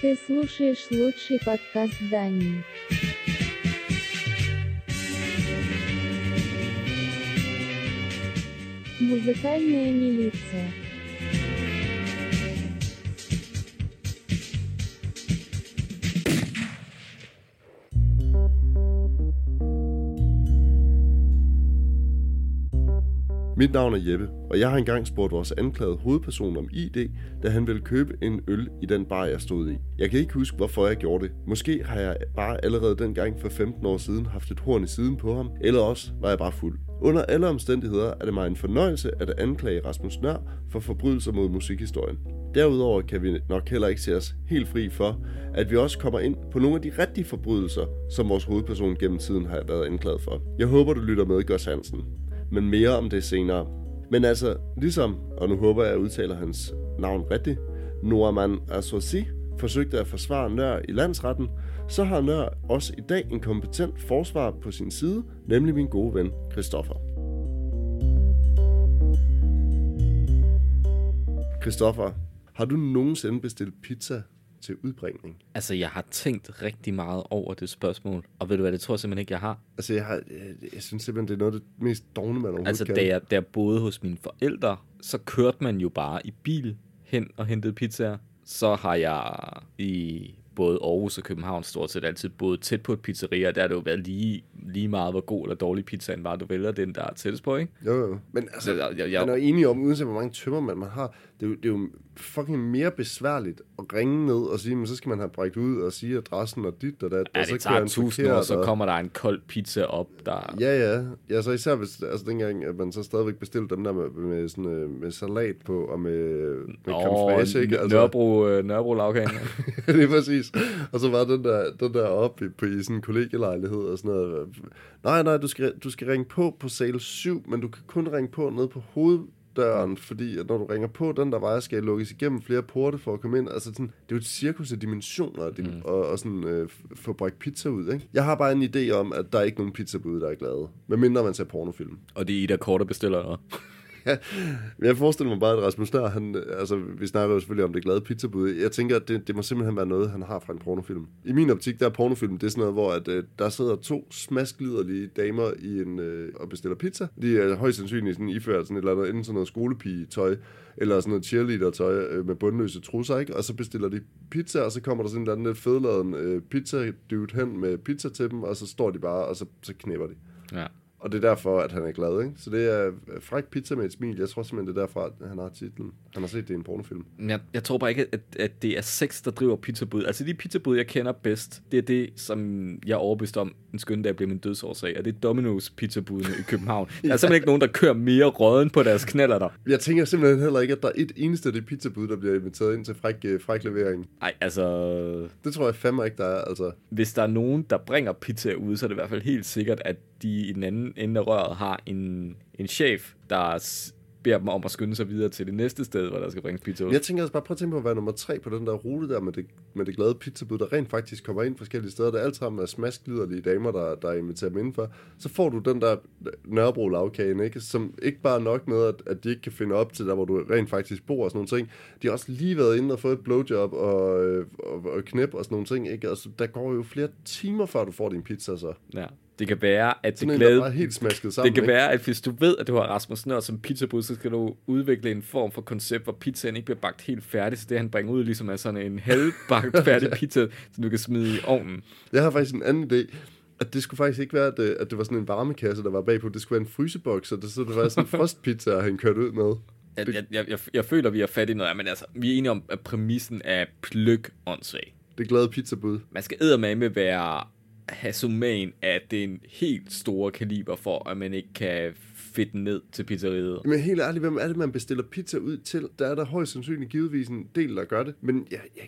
Ты слушаешь лучший подкаст Дании. Музыкальная милиция. Mit navn er Jeppe, og jeg har engang spurgt vores anklagede hovedperson om ID, da han ville købe en øl i den bar, jeg stod i. Jeg kan ikke huske, hvorfor jeg gjorde det. Måske har jeg bare allerede dengang for 15 år siden haft et horn i siden på ham, eller også var jeg bare fuld. Under alle omstændigheder er det mig en fornøjelse at anklage Rasmus Nør for forbrydelser mod musikhistorien. Derudover kan vi nok heller ikke se os helt fri for, at vi også kommer ind på nogle af de rigtige forbrydelser, som vores hovedperson gennem tiden har været anklaget for. Jeg håber, du lytter med, Gørs Hansen men mere om det senere. Men altså, ligesom, og nu håber jeg, at jeg udtaler hans navn rigtigt, Norman Asosi forsøgte at forsvare Nør i landsretten, så har Nør også i dag en kompetent forsvar på sin side, nemlig min gode ven Christoffer. Christoffer, har du nogensinde bestilt pizza til udbringning? Altså, jeg har tænkt rigtig meget over det spørgsmål, og ved du hvad, det tror jeg simpelthen ikke, jeg har. Altså, jeg, har, jeg, jeg synes simpelthen, det er noget af det mest dogne, man overhovedet Altså, kan. da jeg, da jeg boede hos mine forældre, så kørte man jo bare i bil hen og hentede pizzaer. Så har jeg i både Aarhus og København stort set altid boet tæt på et pizzeria, der har det jo været lige, lige meget, hvor god eller dårlig pizzaen var. Du vælger den, der er tættest på, ikke? Jo, jo. Men altså, Så jeg- jeg- jeg- man er jo enige om, uanset hvor mange tømmermænd man har, det er, jo, det er jo fucking mere besværligt at ringe ned og sige, men så skal man have brækt ud og sige adressen og dit og dat, Ja, og så det tager tusind år, forkert, så og- kommer der en kold pizza op, der... Ja, ja. Ja, så især hvis, altså dengang, at man så stadigvæk bestilte dem der med, med, sådan, øh, med salat på, og med, med creme fraiche, ikke? Altså... Nørrebro, øh, Nørrebro lavkagen. det er præcis. Og så var den der, den der op i, på, i sådan en kollegielejlighed og sådan noget. Nej, nej, du skal, du skal ringe på på sal 7, men du kan kun ringe på ned på hoveddøren, fordi at når du ringer på den der vej, skal lukkes igennem flere porte for at komme ind. Altså sådan, det er jo et cirkus af dimensioner mm. og, og sådan øh, få brækt pizza ud, ikke? Jeg har bare en idé om, at der er ikke nogen pizzabud, der er glade. Medmindre man ser pornofilm. og det er Ida Korte bestiller noget. Men jeg forestiller mig bare, at Rasmus Nær, han, altså, vi snakker jo selvfølgelig om det glade pizzabud. Jeg tænker, at det, det må simpelthen være noget, han har fra en pornofilm. I min optik, der er pornofilm, det er sådan noget, hvor at, øh, der sidder to smaskliderlige damer i en, øh, og bestiller pizza. De er højst sandsynligt sådan, iført sådan et eller andet, enten sådan noget skolepige-tøj, eller sådan noget cheerleader-tøj øh, med bundløse trusser, ikke? Og så bestiller de pizza, og så kommer der sådan en eller anden lidt fedladen øh, pizza-dude hen med pizza til dem, og så står de bare, og så, så knæpper de. Ja. Og det er derfor, at han er glad, ikke? Så det er øh, fræk pizza med et smil. Jeg tror simpelthen, det er derfra, at han har titlen. Han har set det i en pornofilm. Jeg, jeg tror bare ikke, at, at det er sex, der driver pizzabud. Altså de pizzabud, jeg kender bedst, det er det, som jeg er overbevist om en skønne dag bliver min dødsårsag, og det er Domino's pizzabudene i København. Der er simpelthen ikke nogen, der kører mere råden på deres knaller der. Jeg tænker simpelthen heller ikke, at der er et eneste af det pizzabud, der bliver inviteret ind til fræk, øh, fræk levering. Nej, altså, Det tror jeg fandme ikke, der er. Altså, hvis der er nogen, der bringer pizza ud, så er det i hvert fald helt sikkert, at de i den anden ende af røret har en, en chef, der beder dem om at skynde sig videre til det næste sted, hvor der skal bringes pizza ud. jeg tænker altså bare, prøv at tænke på at være nummer tre på den der rute der med det, med det glade pizzabud, der rent faktisk kommer ind forskellige steder. Det er alt sammen af smaskliderlige damer, der, der inviterer dem indenfor. Så får du den der Nørrebro lavkagen, ikke? som ikke bare nok med, at, at de ikke kan finde op til der, hvor du rent faktisk bor og sådan nogle ting. De har også lige været inde og fået et blowjob og, øh, og, og knæp og sådan nogle ting. Ikke? Altså, der går jo flere timer, før du får din pizza så. Ja. Det kan være, at det glæde... bare helt smasket sammen. Det kan ikke? være, at hvis du ved, at du har Rasmus Nør som pizzabud, så skal du udvikle en form for koncept, hvor pizzaen ikke bliver bagt helt færdig, så det han bringer ud ligesom er sådan en halvbagt færdig pizza, som du kan smide i ovnen. Jeg har faktisk en anden idé. At det skulle faktisk ikke være, at det, at det var sådan en varmekasse, der var bagpå. Det skulle være en fryseboks, så det, så det var sådan en frostpizza, han kørte ud med. Jeg, jeg, jeg, jeg, jeg føler, vi har fat i noget, men altså, vi er enige om, at præmissen er pløk åndssvag. Det glade pizzabud. Man skal eddermame være have sumagen af den helt store kaliber for, at man ikke kan fedte ned til pizzeriet. Men helt ærligt, hvem er det, man bestiller pizza ud til? Der er der højst sandsynligt givetvis en del, der gør det. Men jeg, jeg,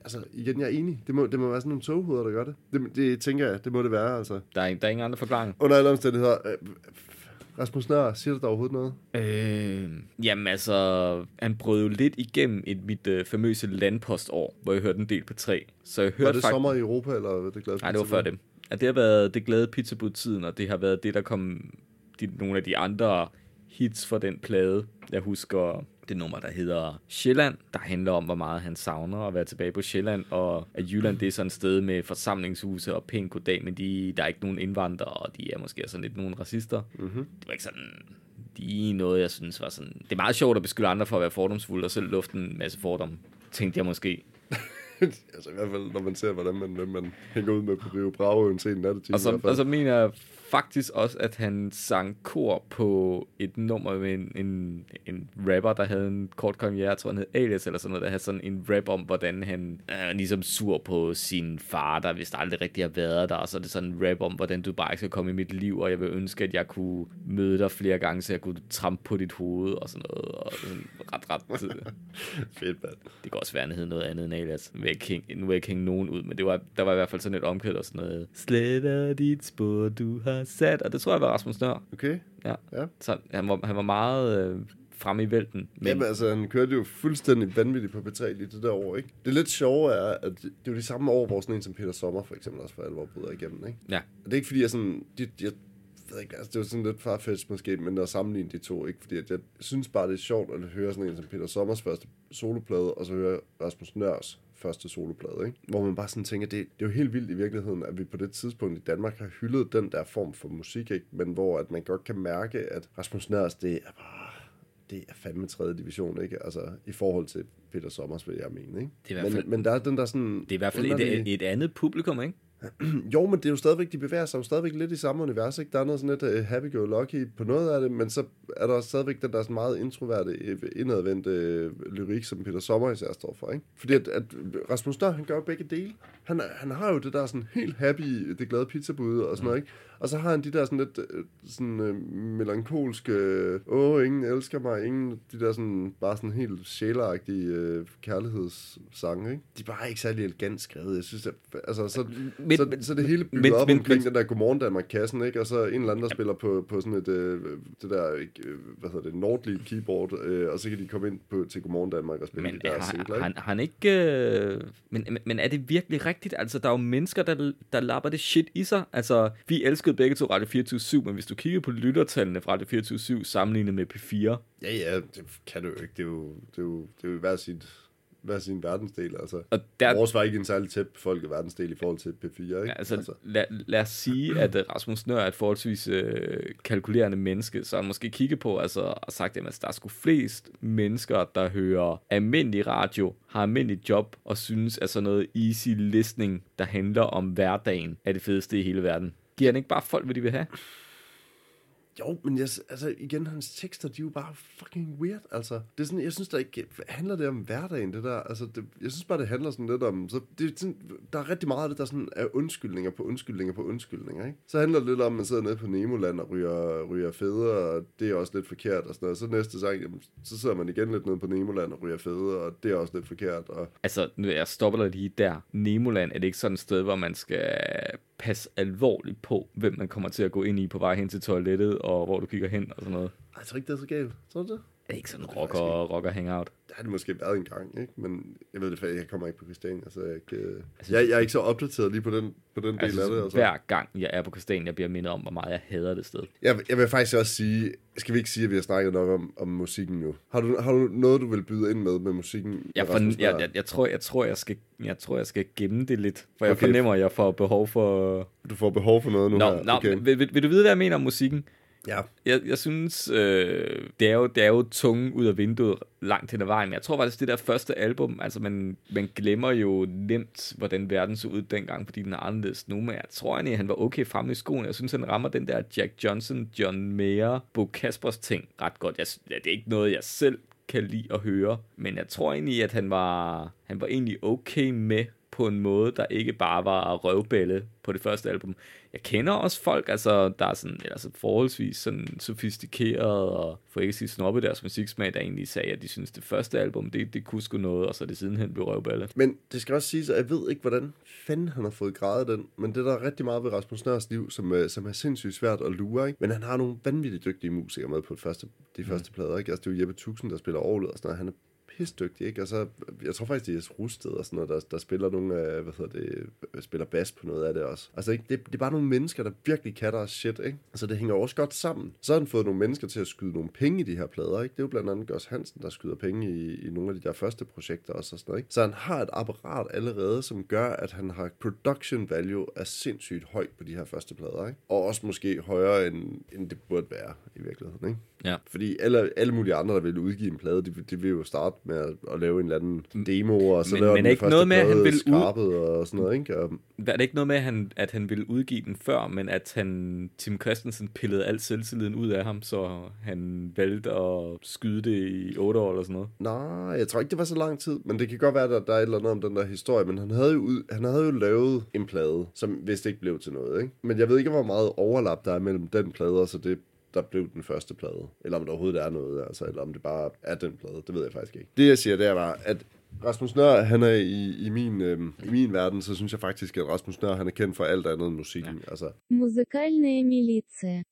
altså, igen, jeg er enig. Det må, det må være sådan nogle toghoveder, der gør det. det. Det tænker jeg, det må det være, altså. Der er, der er ingen andre forklaring. Under alle omstændigheder, øh, Rasmus Nør, siger det der overhovedet noget? Øh, jamen altså, han brød jo lidt igennem et mit øh, famøse landpostår, hvor jeg hørte en del på tre. Så jeg Var hørte det faktisk... sommer i Europa, eller det glade Nej, det var før det. At det har været det glade pizzabud-tiden, og det har været det, der kom de, nogle af de andre hits fra den plade. Jeg husker det nummer, der hedder Sjælland, der handler om, hvor meget han savner at være tilbage på Sjælland, og at Jylland det er sådan et sted med forsamlingshuse og pænt goddag, men de, der er ikke nogen indvandrere, og de er måske sådan lidt nogle racister. Mm-hmm. Det var ikke sådan lige noget, jeg synes var sådan... Det er meget sjovt at beskylde andre for at være fordomsfulde, og selv lufte en masse fordomme, tænkte jeg måske. altså i hvert fald, når man ser, hvordan man, man hænger ud med på Rio Bravo en sen nattetime. Og så, og så mener jeg faktisk også, at han sang kor på et nummer med en, en, en rapper, der havde en kort karriere, jeg tror han hed Alias eller sådan noget, der havde sådan en rap om, hvordan han er ligesom sur på sin far, der vist aldrig rigtig har været der, og så er det sådan en rap om, hvordan du bare ikke skal komme i mit liv, og jeg vil ønske, at jeg kunne møde dig flere gange, så jeg kunne trampe på dit hoved og sådan noget, og sådan ret, ret Fedt, mand. det kan også være, han hed noget andet end alias. Hænge, nu vil jeg ikke hænge nogen ud, men det var, der var i hvert fald sådan et omkvæd og sådan noget. Sletter dit spor, du har sat. Og det tror jeg var Rasmus Nør. Okay. Ja. Ja. Så han var, han var meget øh, fremme i vælten. Men... Men Jamen altså, han kørte jo fuldstændig vanvittigt på P3 lige det der år, ikke? Det lidt sjove er, at det det er jo de samme år, hvor sådan en som Peter Sommer for eksempel også for alvor bryder igennem, ikke? ja, Og det er ikke fordi, jeg sådan... De, jeg ved ikke, altså det var sådan lidt farfetch måske, men at sammenligne de to, ikke? Fordi at jeg synes bare, det er sjovt at høre sådan en som Peter Sommers første soloplade, og så høre Rasmus Nørs første soloplade, ikke? Hvor man bare sådan tænker, det, det er jo helt vildt i virkeligheden, at vi på det tidspunkt i Danmark har hyldet den der form for musik, ikke? Men hvor at man godt kan mærke, at Rasmus Nørs, det er bare det er fandme tredje division, ikke? Altså, i forhold til Peter Sommers, vil jeg mene, ikke? Det er i hvert fald- men, men der er den der sådan... det er i hvert fald underlige- et, et andet publikum, ikke? jo, men det er jo stadigvæk, de bevæger sig jo stadigvæk lidt i samme univers, ikke? Der er noget sådan lidt uh, happy-go-lucky på noget af det, men så er der stadigvæk den der sådan meget introverte, øh, indadvendte uh, lyrik, som Peter Sommer især står for, ikke? Fordi at, at Rasmus Nør, han gør jo begge dele. Han, han har jo det der sådan helt happy, det glade pizzabud og sådan noget, ikke? Og så har han de der sådan lidt øh, sådan uh, melankolske, åh, ingen elsker mig, ingen, de der sådan, bare sådan helt sjæleragtige uh, kærlighedssange, ikke? De er bare ikke særlig elegant skrevet, jeg synes, at, altså, så, Men- så, så er det hele bygget men- op men- omkring men- den der Godmorgen Danmark-kassen, ikke? Og så en eller anden, der spiller på, på sådan et, øh, det der, øh, hvad hedder det, Nordlig keyboard, øh, og så kan de komme ind på, til Godmorgen Danmark og spille Men de der har, singler, ikke? han, han ikke... Øh, men, men- men er det virkelig rigtigt? Altså, der er jo mennesker, der, der lapper det shit i sig. Altså, vi elskede begge to Radio 24 men hvis du kigger på lyttertallene fra Radio 24 sammenlignet med P4, Ja, ja, det kan du jo ikke. Det er jo, det er jo, det er jo hver sin, hver sin verdensdel, altså. og der, Vores var ikke en særlig tæt befolket verdensdel i forhold til P4, ikke? Ja, altså, altså. Lad, lad os sige, at øh, Rasmus Nør er et forholdsvis øh, kalkulerende menneske, så han måske kigge på altså, og sagt, at der er sgu flest mennesker, der hører almindelig radio, har almindelig job og synes, at sådan noget easy listening, der handler om hverdagen, er det fedeste i hele verden. Giver han ikke bare folk, hvad de vil have? Jo, men jeg, altså igen, hans tekster, de er jo bare fucking weird, altså. Det er sådan, jeg synes da ikke, handler det om hverdagen, det der, altså, det, jeg synes bare, det handler sådan lidt om, så det er sådan, der er rigtig meget af det, der sådan er undskyldninger på undskyldninger på undskyldninger, ikke? Så handler det lidt om, at man sidder nede på Nemoland og ryger, ryger fede, og det er også lidt forkert, og sådan noget. Så næste sang, jamen, så sidder man igen lidt nede på Nemoland og ryger fede, og det er også lidt forkert, og Altså, nu jeg stopper dig lige der. Nemoland er det ikke sådan et sted, hvor man skal passe alvorligt på, hvem man kommer til at gå ind i på vej hen til toilettet, og hvor du kigger hen og sådan noget. Ej, jeg tror ikke, det er så galt. Tror du det? Er det ikke sådan er rocker, rocker hangout? Det har det måske været en gang, ikke? Men jeg ved det, for jeg kommer ikke på Christiania, så jeg, er ikke, øh, Altså, jeg, jeg er ikke så opdateret lige på den, på den del Altså, af det. Altså. hver gang jeg er på Christian, jeg bliver mindet om, hvor meget jeg hader det sted. Jeg, jeg vil faktisk også sige, skal vi ikke sige, at vi har snakket nok om, om musikken nu? Har du, har du noget, du vil byde ind med med musikken? Jeg, for, jeg, jeg, jeg, tror, jeg, tror, jeg, skal, jeg tror, jeg skal gemme det lidt, for jeg Okay. fornemmer, at jeg får behov for... Du får behov for noget nu Nå, her. nå okay. vil, vil, vil, du vide, hvad jeg mener om musikken? Ja. Jeg, jeg synes, øh, det, er jo, det er jo tunge ud af vinduet langt hen ad vejen, men jeg tror faktisk, det der første album, altså man, man glemmer jo nemt, hvordan verden så ud dengang, fordi den er anderledes nu, men jeg tror egentlig, han var okay fremme i skoen. Jeg synes, han rammer den der Jack Johnson, John Mayer, Bo Kaspers ting ret godt. Jeg, ja, det er ikke noget, jeg selv kan lide at høre, men jeg tror egentlig, at han var, han var egentlig okay med på en måde, der ikke bare var røvbælle på det første album. Jeg kender også folk, altså, der er sådan, altså, forholdsvis sådan sofistikeret og for ikke at sige snobbet deres musiksmag, der egentlig sagde, at de synes, det første album, det, det kunne sgu noget, og så er det sidenhen blev røvballe. Men det skal også siges, at jeg ved ikke, hvordan fanden han har fået gradet den, men det er der rigtig meget ved Rasmus Nørs liv, som, øh, som er sindssygt svært at lure, ikke? Men han har nogle vanvittigt dygtige musikere med på det første, de første plader, ikke? Altså, det er jo Jeppe Tuxen, der spiller orglet og sådan noget. Han er pisdygtige, ikke? Og så, jeg tror faktisk, det er Rusted og sådan noget, der, der spiller nogle af, hvad hedder det, øh, spiller bas på noget af det også. Altså, ikke? Det, det er bare nogle mennesker, der virkelig kan deres shit, ikke? Altså, det hænger også godt sammen. Så har han fået nogle mennesker til at skyde nogle penge i de her plader, ikke? Det er jo blandt andet Gørs Hansen, der skyder penge i, i nogle af de der første projekter også og sådan noget, ikke? Så han har et apparat allerede, som gør, at han har production value er sindssygt højt på de her første plader, ikke? Og også måske højere, end, end det burde være i virkeligheden, ikke? Ja. Fordi alle, alle mulige andre, der vil udgive en plade, de, de vil jo starte med at, at lave en eller anden demo, og så Men- laver men den ikke noget med, at han plade vil ud- og sådan noget, ikke? Og, Er det ikke noget med, at han, at han ville udgive den før, men at han, Tim Christensen pillede al selvtilliden ud af ham, så han valgte at skyde det i 8 år eller sådan noget? nej, jeg tror ikke, det var så lang tid, men det kan godt være, at der, der er et eller andet om den der historie, men han havde jo, ud, han havde jo lavet en plade, som vist ikke blev til noget, ikke? Men jeg ved ikke, hvor meget overlap der er mellem den plade og så det der blev den første plade. Eller om der overhovedet er noget, altså, eller om det bare er den plade. Det ved jeg faktisk ikke. Det jeg siger, det er bare, at Rasmus Nør, han er i, i, min, øhm, i min verden, så synes jeg faktisk, at Rasmus Nør, han er kendt for alt andet end musikken. Ja. Altså. Musikalne militia.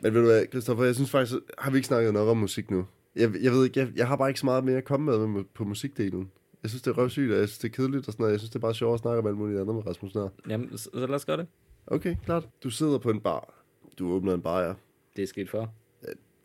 Men ved du hvad, Christoffer, jeg synes faktisk, har vi ikke snakket nok om musik nu? Jeg, jeg ved ikke, jeg, jeg har bare ikke så meget mere at komme med, med på musikdelen. Jeg synes, det er røvsygt, og jeg synes, det er kedeligt og sådan noget. Jeg synes, det er bare sjovt at snakke om alt muligt andet med Rasmus Nør. Jamen, så, så lad os gøre det. Okay, klart. Du sidder på en bar. Du åbner en bar, ja. Det er sket før.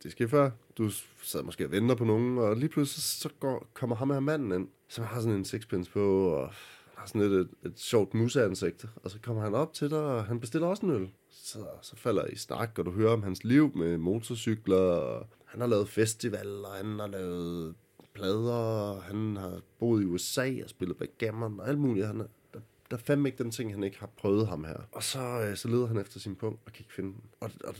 det skete før. Du sad måske og venter på nogen, og lige pludselig så går, kommer ham her manden ind, som har sådan en sixpence på, og har sådan lidt et, et sjovt museansigt. Og så kommer han op til dig, og han bestiller også en øl. Så, så falder I snak, og du hører om hans liv med motorcykler, og han har lavet festivaler, og han har lavet plader, og han har boet i USA og spillet backgammon og alt muligt. Han er, der, er fandme ikke den ting, han ikke har prøvet ham her. Og så, øh, så leder han efter sin punkt og kan ikke finde den. Og, og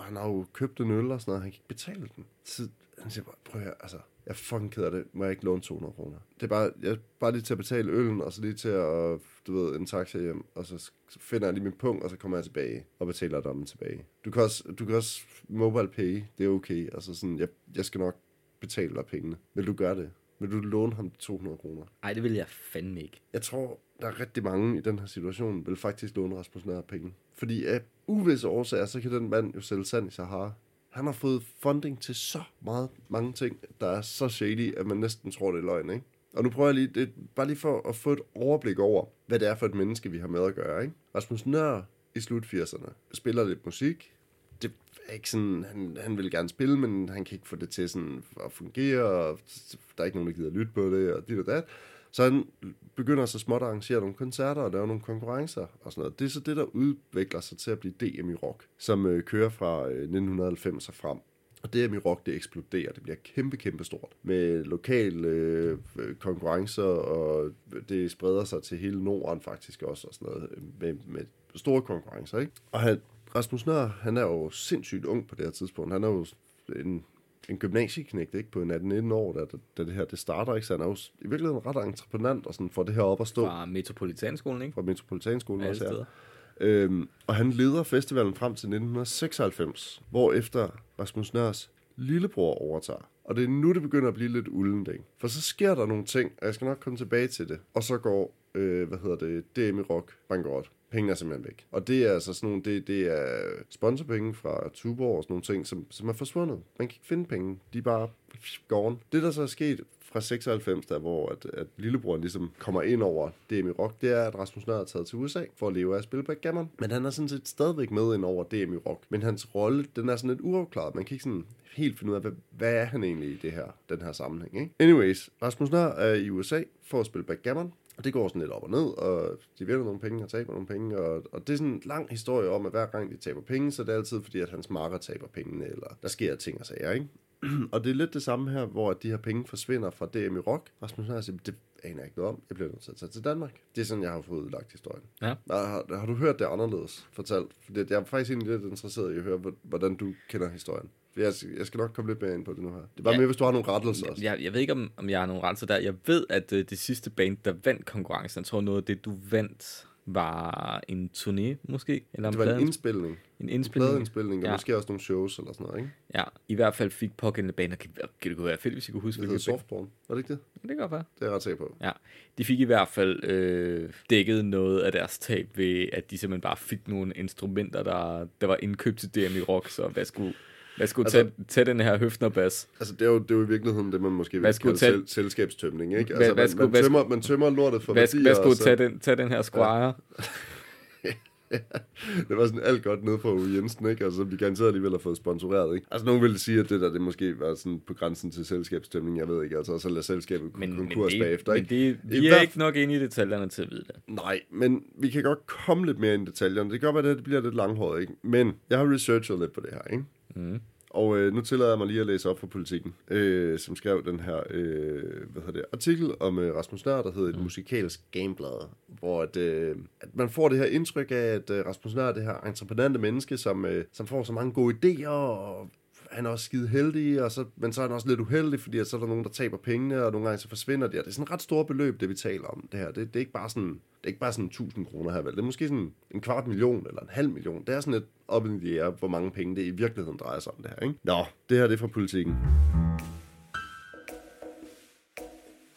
og han har jo købt en øl og sådan noget, han kan ikke betale den. Så han siger bare, prøv her, altså, jeg er fucking ked af det, må jeg ikke låne 200 kroner? Det er bare, jeg er bare lige til at betale øllen, og så lige til at, du ved, en taxa hjem, og så så finder jeg lige min punkt, og så kommer jeg tilbage og betaler dommen tilbage. Du kan også, du kan også mobile pay, det er okay, altså sådan, jeg, jeg skal nok betale dig pengene. Vil du gøre det? Vil du låne ham 200 kroner? Nej, det vil jeg fandme ikke. Jeg tror, der er rigtig mange i den her situation, vil faktisk låne Rasmus Nør penge. Fordi af uvisse årsager, så kan den mand jo sælge sand i Sahara. Han har fået funding til så meget mange ting, der er så shady, at man næsten tror, det er løgn, ikke? Og nu prøver jeg lige, det bare lige for at få et overblik over, hvad det er for et menneske, vi har med at gøre, ikke? Rasmus Nør i slut 80'erne spiller lidt musik. Ikke sådan, han, han vil gerne spille, men han kan ikke få det til sådan at fungere, og der er ikke nogen, der gider lytte på det, og dit og dat. Så han begynder så småt at arrangere nogle koncerter og lave nogle konkurrencer og sådan noget. Det er så det, der udvikler sig til at blive DM i rock, som øh, kører fra øh, 1990 og frem. Og DM i rock, det eksploderer. Det bliver kæmpe, kæmpe stort. Med lokale øh, øh, konkurrencer, og det spreder sig til hele Norden faktisk også, og sådan noget, øh, med, med store konkurrencer, ikke? Og han, Rasmus Nør, han er jo sindssygt ung på det her tidspunkt. Han er jo en en gymnasieknægt, ikke? På en 18-19 år, da, da, det her det starter, ikke? Så han er jo i virkeligheden ret entreprenant og sådan får det her op at stå Fra Metropolitanskolen, ikke? fra Metropolitanskolen også, ja. Øhm, og han leder festivalen frem til 1996, hvor efter Rasmus Nørs lillebror overtager. Og det er nu, det begynder at blive lidt uldent, ikke? For så sker der nogle ting, og jeg skal nok komme tilbage til det. Og så går, øh, hvad hedder det, DM i Rock bankerot. Pengene er simpelthen væk. Og det er altså sådan nogle, det, det er sponsorpenge fra Tuborg og sådan nogle ting, som, som er forsvundet. Man kan ikke finde penge. De er bare gone. Det, der så er sket fra 96, der hvor at, at lillebroren ligesom kommer ind over DM i Rock, det er, at Rasmus Nør er taget til USA for at leve af at spille backgammon. Men han er sådan set stadigvæk med ind over DM i Rock. Men hans rolle, den er sådan lidt uafklaret. Man kan ikke sådan helt finde ud af, hvad, hvad er han egentlig i det her, den her sammenhæng. Ikke? Anyways, Rasmus Nør er i USA for at spille backgammon. Og det går sådan lidt op og ned, og de vinder nogle penge og taber nogle penge. Og, og det er sådan en lang historie om, at hver gang de taber penge, så er det altid fordi, at hans marker taber pengene, eller der sker ting og sager, ikke? og det er lidt det samme her, hvor de her penge forsvinder fra DM i Rock. Rasmus Nør siger, det aner jeg ikke noget om. Jeg bliver nødt til at tage til Danmark. Det er sådan, jeg har fået lagt historien. Ja. Har, har, har du hørt det anderledes fortalt? Fordi jeg er faktisk egentlig lidt interesseret i at høre, hvordan du kender historien. Jeg, jeg skal nok komme lidt mere ind på det nu her. Det er bare Ja. mere, hvis du har nogle rettelser også. Jeg, jeg ved ikke, om, om jeg har nogle renser der. Jeg ved, at øh, det sidste band, der vandt konkurrencen, jeg tror noget af det, du vandt, var en turné, måske? Eller Det var en plade- indspilning. en En indspilning. pladeindspilning, og Ja. måske også nogle shows eller sådan noget, ikke? Ja, i hvert fald fik pågældende baner, kan, kan det kunne være fedt, hvis I kunne huske, Det hedder softporn. Var det ikke det? Det kan godt være. Det er jeg ret sikker på. Ja, de fik i hvert fald øh, dækket noget af deres tab ved, at de simpelthen bare fik nogle instrumenter, der, der var indkøbt til DM i rock, så Hvad skulle Altså- altså, tage, tage den her høfnerbas? Altså, det er, jo, det er jo i virkeligheden det, man måske vil kalde tage- sel- selskabstømning, ikke? Altså, hvad man, man, tømmer, man tømmer lortet for Hvad, værdier. og så- tage den, tage den her squire? Det var sådan alt godt nede fra Uwe Jensen, ikke? Altså, de garanteret alligevel har fået sponsoreret, ikke? Altså, nogen ville sige, at det der, det måske var sådan på grænsen til selskabsstømning, jeg ved ikke, altså, og så lader selskabet Men, men, konkurs det, bagefter, men ikke? det, I vi er hvert- ikke nok inde i detaljerne til at vide det. Nej, men vi kan godt komme lidt mere ind i detaljerne. Det kan godt være, at det bliver lidt langhåret, ikke? Men jeg har researchet lidt på det her, ikke? Mm. Og øh, nu tillader jeg mig lige at læse op for politikken, øh, som skrev den her øh, hvad hedder det, artikel om øh, Rasmus Nør, der hedder Et musikalsk gameblad, hvor at, øh, at man får det her indtryk af, at øh, Rasmus Nør er det her entreprenante menneske, som, øh, som får så mange gode idéer, og han er også skide heldig, og så, men så er han også lidt uheldig, fordi at så er der nogen, der taber pengene, og nogle gange så forsvinder de, og det er sådan et ret stort beløb, det vi taler om det her. Det, det er ikke bare sådan, det er ikke bare sådan 1000 kroner her, vel? Det er måske sådan en kvart million, eller en halv million. Det er sådan et op i the air, hvor mange penge det i virkeligheden drejer sig om det her, ikke? Nå, det her det er fra politikken.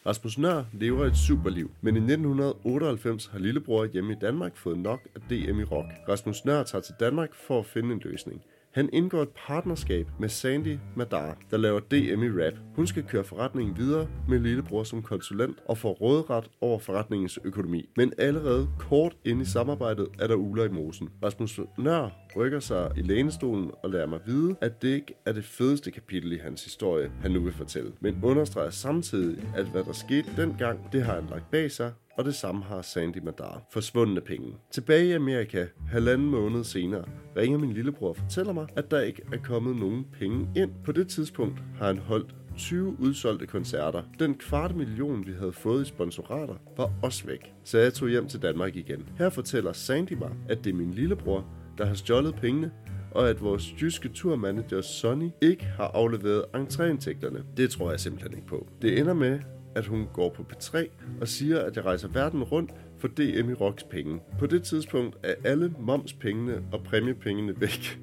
Rasmus Nør lever et superliv, men i 1998 har lillebror hjemme i Danmark fået nok af DM i rock. Rasmus Nør tager til Danmark for at finde en løsning. Han indgår et partnerskab med Sandy Madar, der laver DM i rap. Hun skal køre forretningen videre med lillebror som konsulent og få råderet over forretningens økonomi. Men allerede kort ind i samarbejdet er der uler i mosen. Rasmus Nør rykker sig i lænestolen og lader mig vide, at det ikke er det fedeste kapitel i hans historie, han nu vil fortælle. Men understreger samtidig, at hvad der skete dengang, det har han lagt bag sig, og det samme har Sandy Madar. Forsvundne penge. Tilbage i Amerika, halvanden måned senere, ringer min lillebror og fortæller mig, at der ikke er kommet nogen penge ind. På det tidspunkt har han holdt 20 udsolgte koncerter. Den kvarte million, vi havde fået i sponsorater, var også væk. Så jeg tog hjem til Danmark igen. Her fortæller Sandy mig, at det er min lillebror, der har stjålet pengene, og at vores jyske turmanager Sonny ikke har afleveret entréindtægterne. Det tror jeg simpelthen ikke på. Det ender med, at hun går på P3 og siger, at jeg rejser verden rundt for DM i Rocks penge. På det tidspunkt er alle momspengene og præmiepengene væk.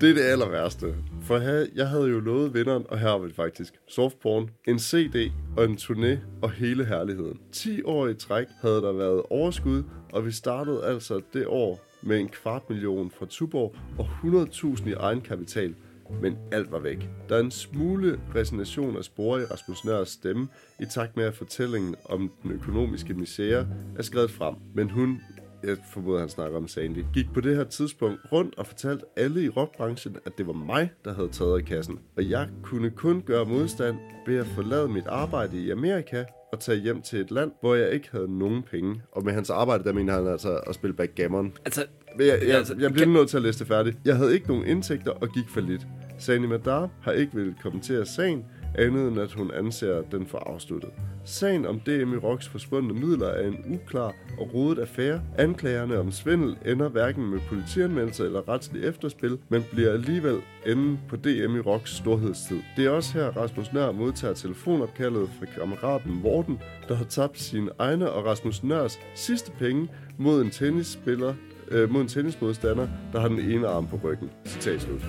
Det er det aller værste. For jeg havde jo lovet vinderen, og her var det faktisk. Softporn, en CD og en turné og hele herligheden. 10 år i træk havde der været overskud, og vi startede altså det år med en kvart million fra Tuborg og 100.000 i egenkapital. Men alt var væk. Der er en smule resignation af spore i Rasmus Nørs stemme, i takt med at fortællingen om den økonomiske misære er skrevet frem. Men hun jeg formoder, han snakker om Sandy, gik på det her tidspunkt rundt og fortalte alle i rockbranchen, at det var mig, der havde taget i kassen. Og jeg kunne kun gøre modstand ved at forlade mit arbejde i Amerika og tage hjem til et land, hvor jeg ikke havde nogen penge. Og med hans arbejde, der mener han altså at spille backgammon. Altså, men jeg, jeg, Altså, jeg bliver nødt til at læse det færdigt. Jeg havde ikke nogen indtægter og gik for lidt. Sani Madar har ikke ville kommentere sagen, andet end at hun anser den for afsluttet. Sagen om DM i Rocks forsvundne midler er en uklar og rodet affære. Anklagerne om svindel ender hverken med politianmeldelse eller retslig efterspil, men bliver alligevel enden på DM i Rocks storhedstid. Det er også her, Rasmus Nør modtager telefonopkaldet fra kammeraten Morten, der har tabt sine egne og Rasmus Nørs sidste penge mod en tennisspiller øh, mod en tennismodstander, der har den ene arm på ryggen. Citat slut.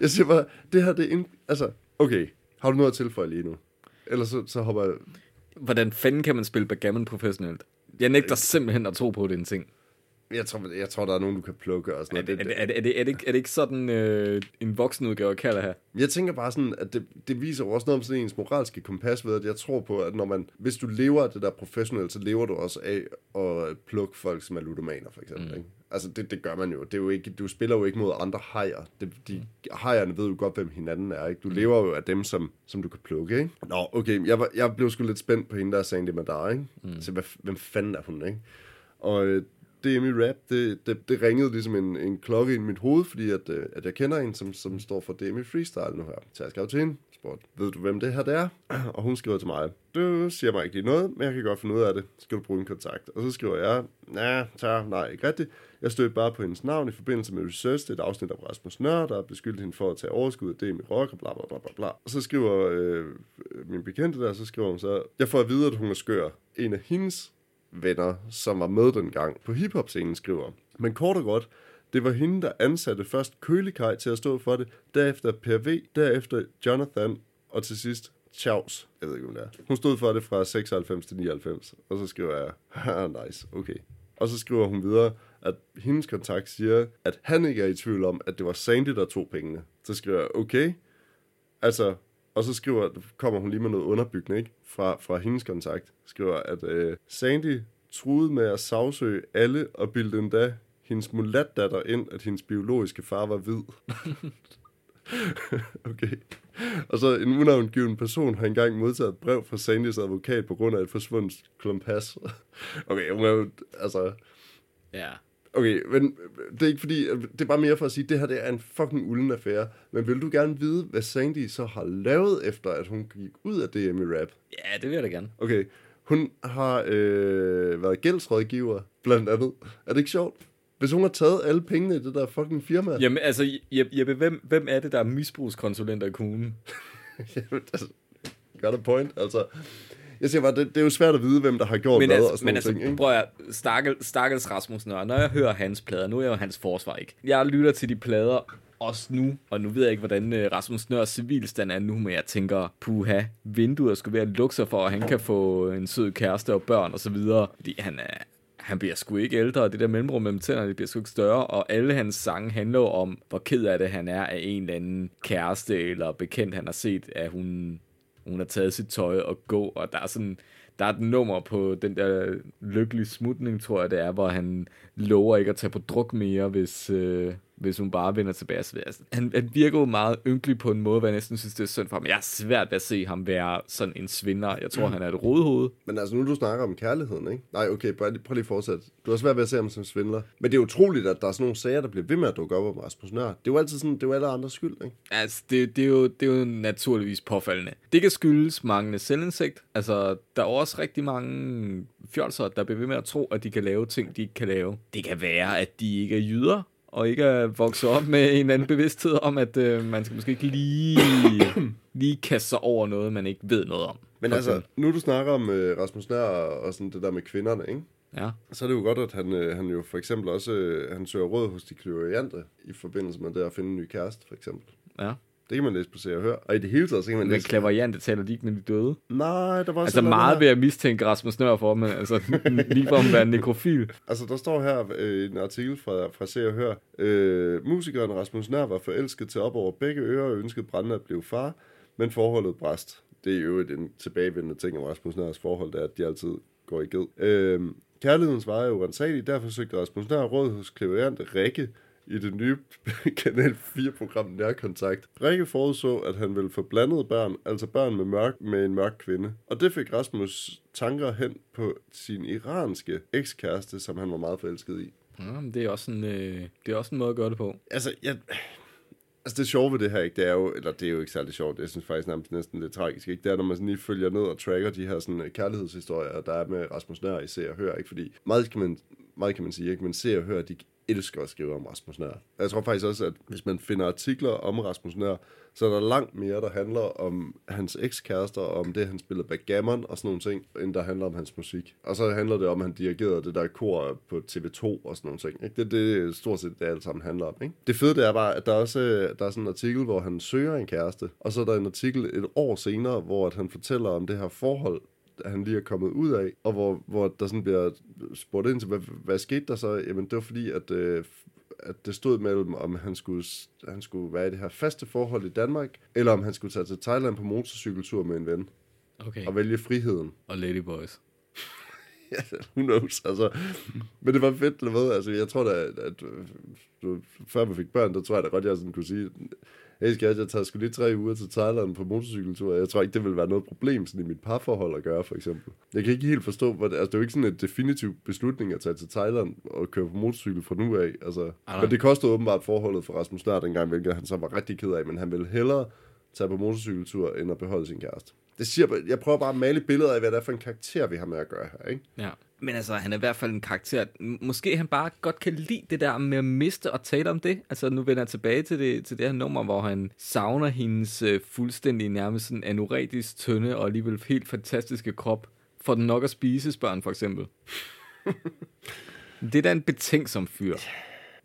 Jeg siger bare, det her det er en, altså, okay, har du noget at tilføje lige nu? Ellers så, så hopper jeg... hvordan fanden kan man spille backgammon professionelt? Jeg nægter simpelthen at tro på, at det er en ting. Jeg tror, jeg tror, der er nogen, du kan plukke og sådan Er noget. det, er det, er det, er det, er det, ikke, er det ikke sådan øh, en voksenudgave kalder her? Jeg tænker bare sådan, at det, det viser jo også noget om sådan ens moralske kompas ved, at jeg tror på, at når man, hvis du lever af det der professionelt, så lever du også af at plukke folk, som er ludomaner, for eksempel. Mm. Ikke? Altså, det, det gør man jo. Det er jo ikke, du spiller jo ikke mod andre hajer. Det, de, hajerne ved jo godt, hvem hinanden er. Ikke? Du lever jo af dem, som, som du kan plukke. Ikke? Nå, okay. Jeg, var, jeg blev sgu lidt spændt på hende, der sagde det med dig. Ikke? Mm. Så hvad, hvem fanden er hun? Ikke? Og øh, DMI Rap, det, det, det ringede ligesom en, en klokke i mit hoved, fordi at, øh, at jeg kender en, som, som står for DMI Freestyle nu her. Så jeg skrev til hende, spurgte, ved du hvem det her det er? Og hun skriver til mig, du siger mig ikke lige noget, men jeg kan godt finde ud af det. Skal du bruge en kontakt? Og så skriver jeg, nej, tager, nej, ikke rigtigt. Jeg stødte bare på hendes navn i forbindelse med research. Det er et afsnit af Rasmus Nør, der beskyldte hende for at tage overskud af DMI Rock og bla bla bla bla bla. Og så skriver øh, min bekendte der, så skriver hun så, jeg får at vide, at hun er skør. En af hendes venner, som var med dengang på hiphop-scenen, skriver. Men kort og godt, det var hende, der ansatte først Kølekaj til at stå for det, derefter Per V, derefter Jonathan, og til sidst Chaus, jeg ved ikke, om det er. Hun stod for det fra 96 til 99, og så skriver jeg, ah, nice, okay. Og så skriver hun videre, at hendes kontakt siger, at han ikke er i tvivl om, at det var Sandy, der tog pengene. Så skriver jeg, okay. Altså, og så skriver, kommer hun lige med noget underbygning ikke? Fra, fra hendes kontakt. Skriver, at øh, Sandy truede med at sagsøge alle og bildte endda hendes mulatdatter ind, at hendes biologiske far var hvid. okay. Og så en unavngiven person har engang modtaget et brev fra Sandys advokat på grund af et forsvundet klumpas. okay, hun er jo, altså... Ja. Okay, men det er ikke fordi, det er bare mere for at sige, at det her det er en fucking ulden affære. Men vil du gerne vide, hvad Sandy så har lavet, efter at hun gik ud af DM i rap? Ja, det vil jeg da gerne. Okay, hun har øh, været gældsrådgiver, blandt andet. Er det ikke sjovt? Hvis hun har taget alle pengene i det der fucking firma. Jamen, altså, Jeppe, hvem, hvem er det, der er misbrugskonsulenter i kommunen? Jamen, altså, got a point, altså. Jeg siger bare, det, det er jo svært at vide, hvem der har gjort men hvad altså, og sådan men altså, ting, ikke? prøv at stakkel, stakkels Rasmussen, og når jeg hører hans plader, nu er jeg jo hans forsvar, ikke? Jeg lytter til de plader, også nu, og nu ved jeg ikke, hvordan øh, Rasmus Nørs civilstand er nu, men jeg tænker, puha, vinduet skulle være at lukke sig for, at han kan få en sød kæreste og børn og så videre, fordi han er, han bliver sgu ikke ældre, og det der mellemrum mellem tænderne, det bliver sgu ikke større, og alle hans sange handler om, hvor ked af det han er af en eller anden kæreste eller bekendt, han har set, at hun, hun har taget sit tøj og gå, og der er sådan, der er et nummer på den der lykkelige smutning, tror jeg det er, hvor han lover ikke at tage på druk mere, hvis, øh, hvis hun bare vender tilbage. Så, altså, han, han virker jo meget ynkelig på en måde, hvad jeg næsten synes, det er synd for ham. Jeg er svært ved at se ham være sådan en svinder. Jeg tror, han er et rodehoved. Men altså, nu du snakker om kærligheden, ikke? Nej, okay, prøv lige, prøv lige at fortsætte. Du har svært ved at se ham som svindler. Men det er utroligt, at der er sådan nogle sager, der bliver ved med at dukke op om Rasmus Nør. Det er jo altid sådan, det er jo alle andres skyld, ikke? Altså, det, det, er jo, det er jo naturligvis påfaldende. Det kan skyldes manglende selvindsigt. Altså, der er også rigtig mange fjolser, der bliver ved med at tro, at de kan lave ting, de ikke kan lave. Det kan være, at de ikke er jyder, og ikke er vokset op med en anden bevidsthed om, at øh, man skal måske ikke lige, lige kaste sig over noget, man ikke ved noget om. Men altså, nu du snakker om øh, Rasmus Nør og, sådan det der med kvinderne, ikke? Ja. Så er det jo godt, at han, øh, han jo for eksempel også øh, han søger råd hos de kløriante i forbindelse med det at finde en ny kæreste, for eksempel. ja. Det kan man læse på Se og Hør. Og i det hele taget, så kan man Men læse... klaverjante taler de ikke med de døde. Nej, der var Altså meget vil jeg mistænke Rasmus Nør for, men altså lige for at være nekrofil. Altså, der står her øh, en artikel fra, fra Se og Hør. Øh, musikeren Rasmus Nær var forelsket til op over begge ører og ønskede brændende at blive far, men forholdet bræst. Det er jo en tilbagevendende ting om Rasmus Nærs forhold, det er, at de altid går i ged. Øh, kærlighedens var jo rensagelig, derfor søgte Rasmus Nær råd hos Kleverant Rikke i det nye Kanal 4-program Nærkontakt. Rikke forudså, at han ville få blandede børn, altså børn med, mørk, med en mørk kvinde. Og det fik Rasmus tanker hen på sin iranske ekskæreste, som han var meget forelsket i. Ja, men det er også en, øh, det er også en måde at gøre det på. Altså, jeg... Altså det sjove ved det her, ikke, det er jo, eller det er jo ikke særlig sjovt, jeg synes faktisk nærmest næsten lidt tragisk, ikke? det er, når man sådan lige følger ned og tracker de her sådan, øh, kærlighedshistorier, der er med Rasmus Nør i Se og Hør, ikke? fordi meget kan man, meget kan man sige, ikke? men Se og Hør, de elsker at skrive om Rasmus Nær. Jeg tror faktisk også, at hvis man finder artikler om Rasmus Nær, så er der langt mere, der handler om hans ekskærester, og om det, han spillede backgammon og sådan nogle ting, end der handler om hans musik. Og så handler det om, at han dirigerede det der kor på TV2 og sådan nogle ting. Ikke? Det er det stort set, det alt sammen handler om. Ikke? Det fede det er bare, at der også der er sådan en artikel, hvor han søger en kæreste, og så er der en artikel et år senere, hvor at han fortæller om det her forhold, han lige er kommet ud af, og hvor, hvor der sådan bliver spurgt ind til, hvad, hvad skete der så? Jamen, det var fordi, at, øh, at det stod mellem, om han skulle, han skulle være i det her faste forhold i Danmark, eller om han skulle tage til Thailand på motorcykeltur med en ven, Okay. og vælge friheden. Og Ladyboys. Ja, who knows, altså. Men det var fedt, eller hvad? Altså, jeg tror da, at, at du, før vi fik børn, der tror jeg da godt, jeg sådan kunne sige, hey skat, jeg tager sgu lige tre uger til Thailand på motorcykeltur. Jeg tror ikke, det vil være noget problem sådan i mit parforhold at gøre, for eksempel. Jeg kan ikke helt forstå, hvad det, altså det er jo ikke sådan en definitiv beslutning at tage til Thailand og køre på motorcykel fra nu af. Altså, men det kostede åbenbart forholdet for Rasmus Nør dengang, hvilket han så var rigtig ked af, men han ville hellere tage på motorcykeltur, end at beholde sin kæreste. Det siger, jeg prøver bare at male billeder af, hvad det er for en karakter, vi har med at gøre her, ikke? Ja. Men altså, han er i hvert fald en karakter. Måske han bare godt kan lide det der med at miste og tale om det. Altså, nu vender jeg tilbage til det, til det her nummer, hvor han savner hendes øh, fuldstændig nærmest sådan anoretisk tynde og alligevel helt fantastiske krop. For den nok at spise, spørger for eksempel. det er da en betænksom fyr.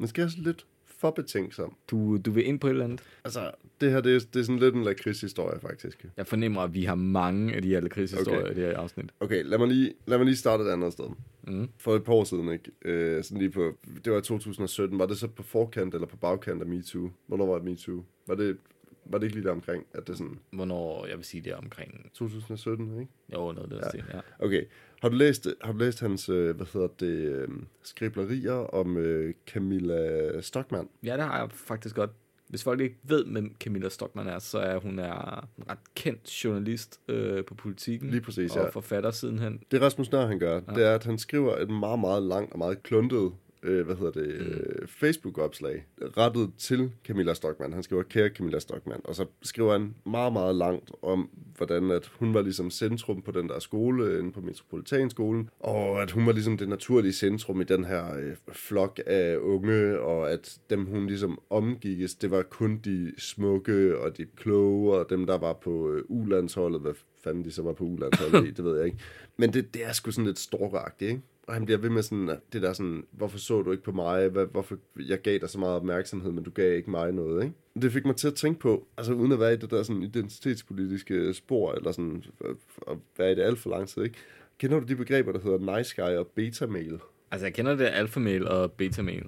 Skal have sådan lidt for betænksom. Du, du vil ind på et eller andet? Altså, det her, det er, det er sådan lidt en lakridshistorie, faktisk. Jeg fornemmer, at vi har mange af de her lakridshistorier Okay. i det her afsnit. Okay, lad mig lige, lad mig lige starte et andet sted. Mm. For et par år siden, ikke? Øh, sådan lige på, det var i 2017. Var det så på forkant eller på bagkant af MeToo? Hvornår var det MeToo? Var det, var det ikke lige der omkring, at det sådan Hvornår, jeg vil sige, det er omkring... 2017, ikke? Jo, noget af Ja. det ja. ja. Okay. Har du læst, har du læst hans, øh, hvad hedder det, øh, skriblerier om øh, Camilla Stockmann? Ja, det har jeg faktisk godt. Hvis folk ikke ved, hvem Camilla Stockmann er, så er hun er en ret kendt journalist øh, på politikken. Lige præcis, og ja. forfatter sidenhen. Det Rasmus Nør, han gør, ja. Ja. det er, at han skriver et meget, meget langt og meget kluntet øh, hvad hedder det, øh, Facebook-opslag, rettet til Camilla Stockmann. Han skriver, kære Camilla Stockmann, og så skriver han meget, meget langt om, hvordan at hun var ligesom centrum på den der skole, inde på Metropolitanskolen, og at hun var ligesom det naturlige centrum i den her øh, flok af unge, og at dem, hun ligesom omgikkes, det var kun de smukke og de kloge, og dem, der var på øh, ulandsholdet, hvad fanden de så var på ulandsholdet i, det ved jeg ikke. Men det, det er sgu sådan lidt stalkeragtigt, ikke? Og han bliver ved med sådan, det der sådan, hvorfor så du ikke på mig? Hvad, hvorfor jeg gav dig så meget opmærksomhed, men du gav ikke mig noget, ikke? Det fik mig til at tænke på, altså uden at være i det der sådan identitetspolitiske spor, eller sådan, at være i det alt for lang tid, ikke? Kender du de begreber, der hedder nice guy og beta male? Altså, jeg kender det alfamail og betamail.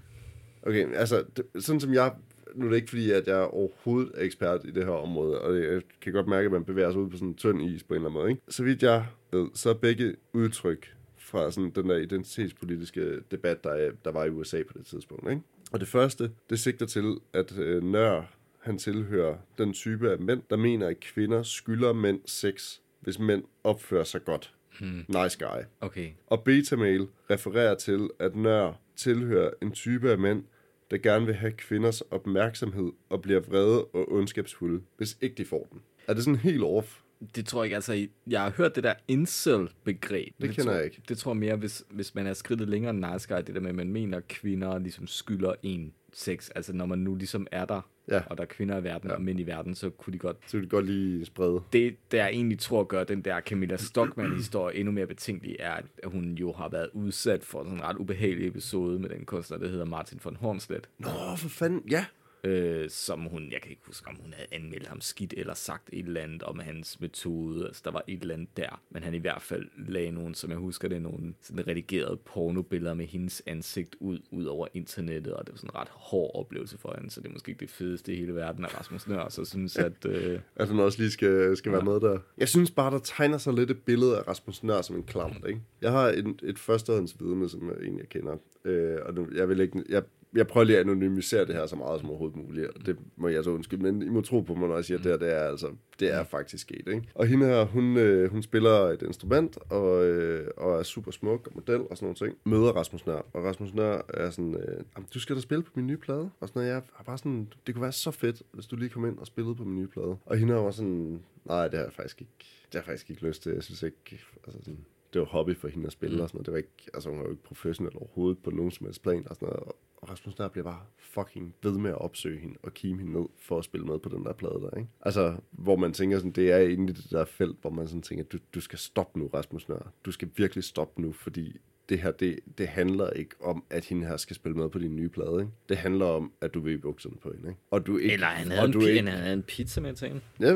Okay, altså, det, sådan som jeg... Nu er det ikke fordi, at jeg overhovedet er ekspert i det her område, og jeg kan godt mærke, at man bevæger sig ud på sådan en tynd is på en eller anden måde, ikke? Så vidt jeg ved, så er begge udtryk fra sådan den der identitetspolitiske debat, der, er, der var i USA på det tidspunkt, ikke? Og det første, det sigter til, at øh, Nør, han tilhører den type af mænd, der mener, at kvinder skylder mænd sex, hvis mænd opfører sig godt. Hmm. Nice guy. Okay. Og betamail refererer til, at Nør tilhører en type af mænd, der gerne vil have kvinders opmærksomhed og bliver vrede og ondskabsfulde, hvis ikke de får den. Er det sådan helt off? Det tror jeg ikke, altså, jeg har hørt det der incel-begreb. Det kender tror, jeg ikke. Det tror jeg mere, hvis, hvis man er skridtet længere end nice guy, det der med, at man mener, at kvinder ligesom skylder en sex. Altså, når man nu ligesom er der, Ja. og der er kvinder i verden Ja. og mænd i verden, så kunne de godt... Så vil de godt lige sprede. Det, der jeg egentlig tror gør den der Camilla Stockmann-historie endnu mere betænkelig, er, at hun jo har været udsat for sådan en ret ubehagelig episode med den kunstner, der hedder Martin von Hornslet. Nå, for fanden, ja. Øh, som hun, jeg kan ikke huske, om hun havde anmeldt ham skidt eller sagt et eller andet om hans metode. Altså, der var et eller andet der. Men han i hvert fald lagde nogle, som jeg husker det, nogle sådan redigerede pornobilleder med hendes ansigt ud, ud over internettet, og det var sådan en ret hård oplevelse for hende, så det er måske ikke det fedeste i hele verden, at Rasmus Nør så synes, at... Øh, At han også lige skal, skal være med der. Jeg synes bare, der tegner sig lidt et billede af Rasmus Nør som en klam, ikke? Jeg har et, et førstehånds vidne, som jeg egentlig kender. Øh, og nu, jeg vil ikke... Jeg, jeg prøver lige at anonymisere det her så meget som overhovedet muligt, og det må jeg så undskylde, men I må tro på mig, når jeg siger, at det her, det er, altså, det er faktisk sket. Ikke? Og hende her, hun, øh, hun spiller et instrument, og, øh, og er super smuk og model og sådan nogle ting. Møder Rasmus Nør, og Rasmus Nør er sådan, øh, du skal da spille på min nye plade. Og sådan noget, jeg er bare sådan, det kunne være så fedt, hvis du lige kom ind og spillede på min nye plade. Og hende her var sådan, nej, det har jeg faktisk ikke, det har jeg faktisk ikke lyst til. Jeg synes ikke, altså sådan, det var hobby for hende at spille mm. og sådan noget. Det var ikke, altså hun var jo ikke professionel overhovedet på nogen som helst plan og sådan noget. Og Rasmus Nør bliver bare fucking ved med at opsøge hende og kime hende ned for at spille med på den der plade der, ikke? Altså, hvor man tænker sådan, det er inde i det der felt, hvor man sådan tænker, du, du skal stoppe nu, Rasmus Nør. Du skal virkelig stoppe nu, fordi det her, det, det handler ikke om, at hende her skal spille med på din nye plade, ikke? Det handler om, at du vil i bukserne på hende, ikke? Og du ikke... eller han havde, og en, du ikke, han havde en pizza med til hende. ja,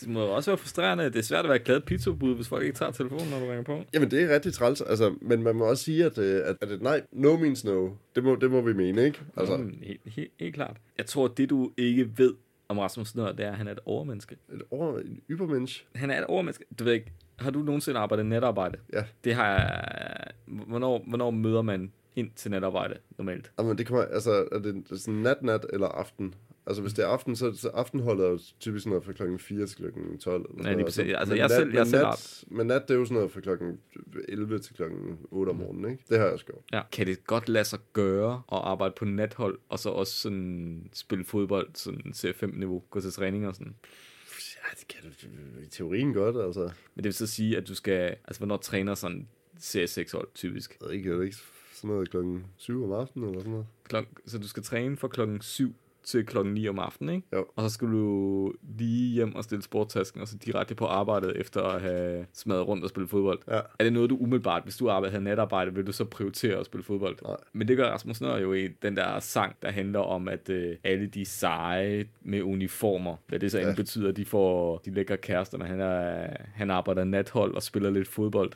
Det må også være frustrerende. Det er svært at være glad pizzabud, hvis folk ikke tager telefonen, når du ringer på. Jamen, det er rigtig træls, altså, men man må også sige, at, øh, at, at et nej, no means no. Det må, det må vi mene, ikke? Altså, Altså, helt, helt, helt klart. Jeg tror, at det du ikke ved om Rasmus Nør, det er, at han er et overmenneske. et over, en ybermensch. Han er et overmenneske. Du ved ikke, har du nogensinde arbejdet netarbejde? Ja. Det har jeg... Hvornår, hvornår møder man ind til netarbejde normalt? Jamen, det kommer, altså, er det sådan nat-nat eller aften? Altså, hvis det er aften, så, så aftenholdet er jo typisk sådan noget fra klokken 4 til klokken 12. Eller sådan Ja, lige præcis. Altså, men jeg nat, selv- jeg men selv nat, men nat, det er jo sådan noget fra klokken 11 til klokken 8 om morgenen, ikke? Det har jeg også gjort. Ja. Kan det godt lade sig gøre at arbejde på nathold, og så også sådan spille fodbold, sådan C5-niveau, gå til træning og sådan? Ja, det kan du i teorien godt, altså. Men det vil så sige, at du skal... Altså, hvornår træner sådan CS6-hold typisk? Jeg ikke, er det ikke sådan noget klokken 7 om aftenen eller sådan noget? Klok, så du skal træne fra klokken 7 til klokken 9 om aftenen, ikke? Jo. Og så skal du lige hjem og stille sportstasken, og så direkte på arbejdet efter at have smadret rundt og spille fodbold. Ja. Er det noget, du umiddelbart, hvis du arbejder havde natarbejde, vil du så prioritere at spille fodbold? Nej. Men det gør Rasmus Nør jo i den der sang, der handler om, at øh, alle de seje med uniformer, hvad det så end Ja. betyder, de får de lækre kærester, når han, er, han arbejder nathold og spiller lidt fodbold.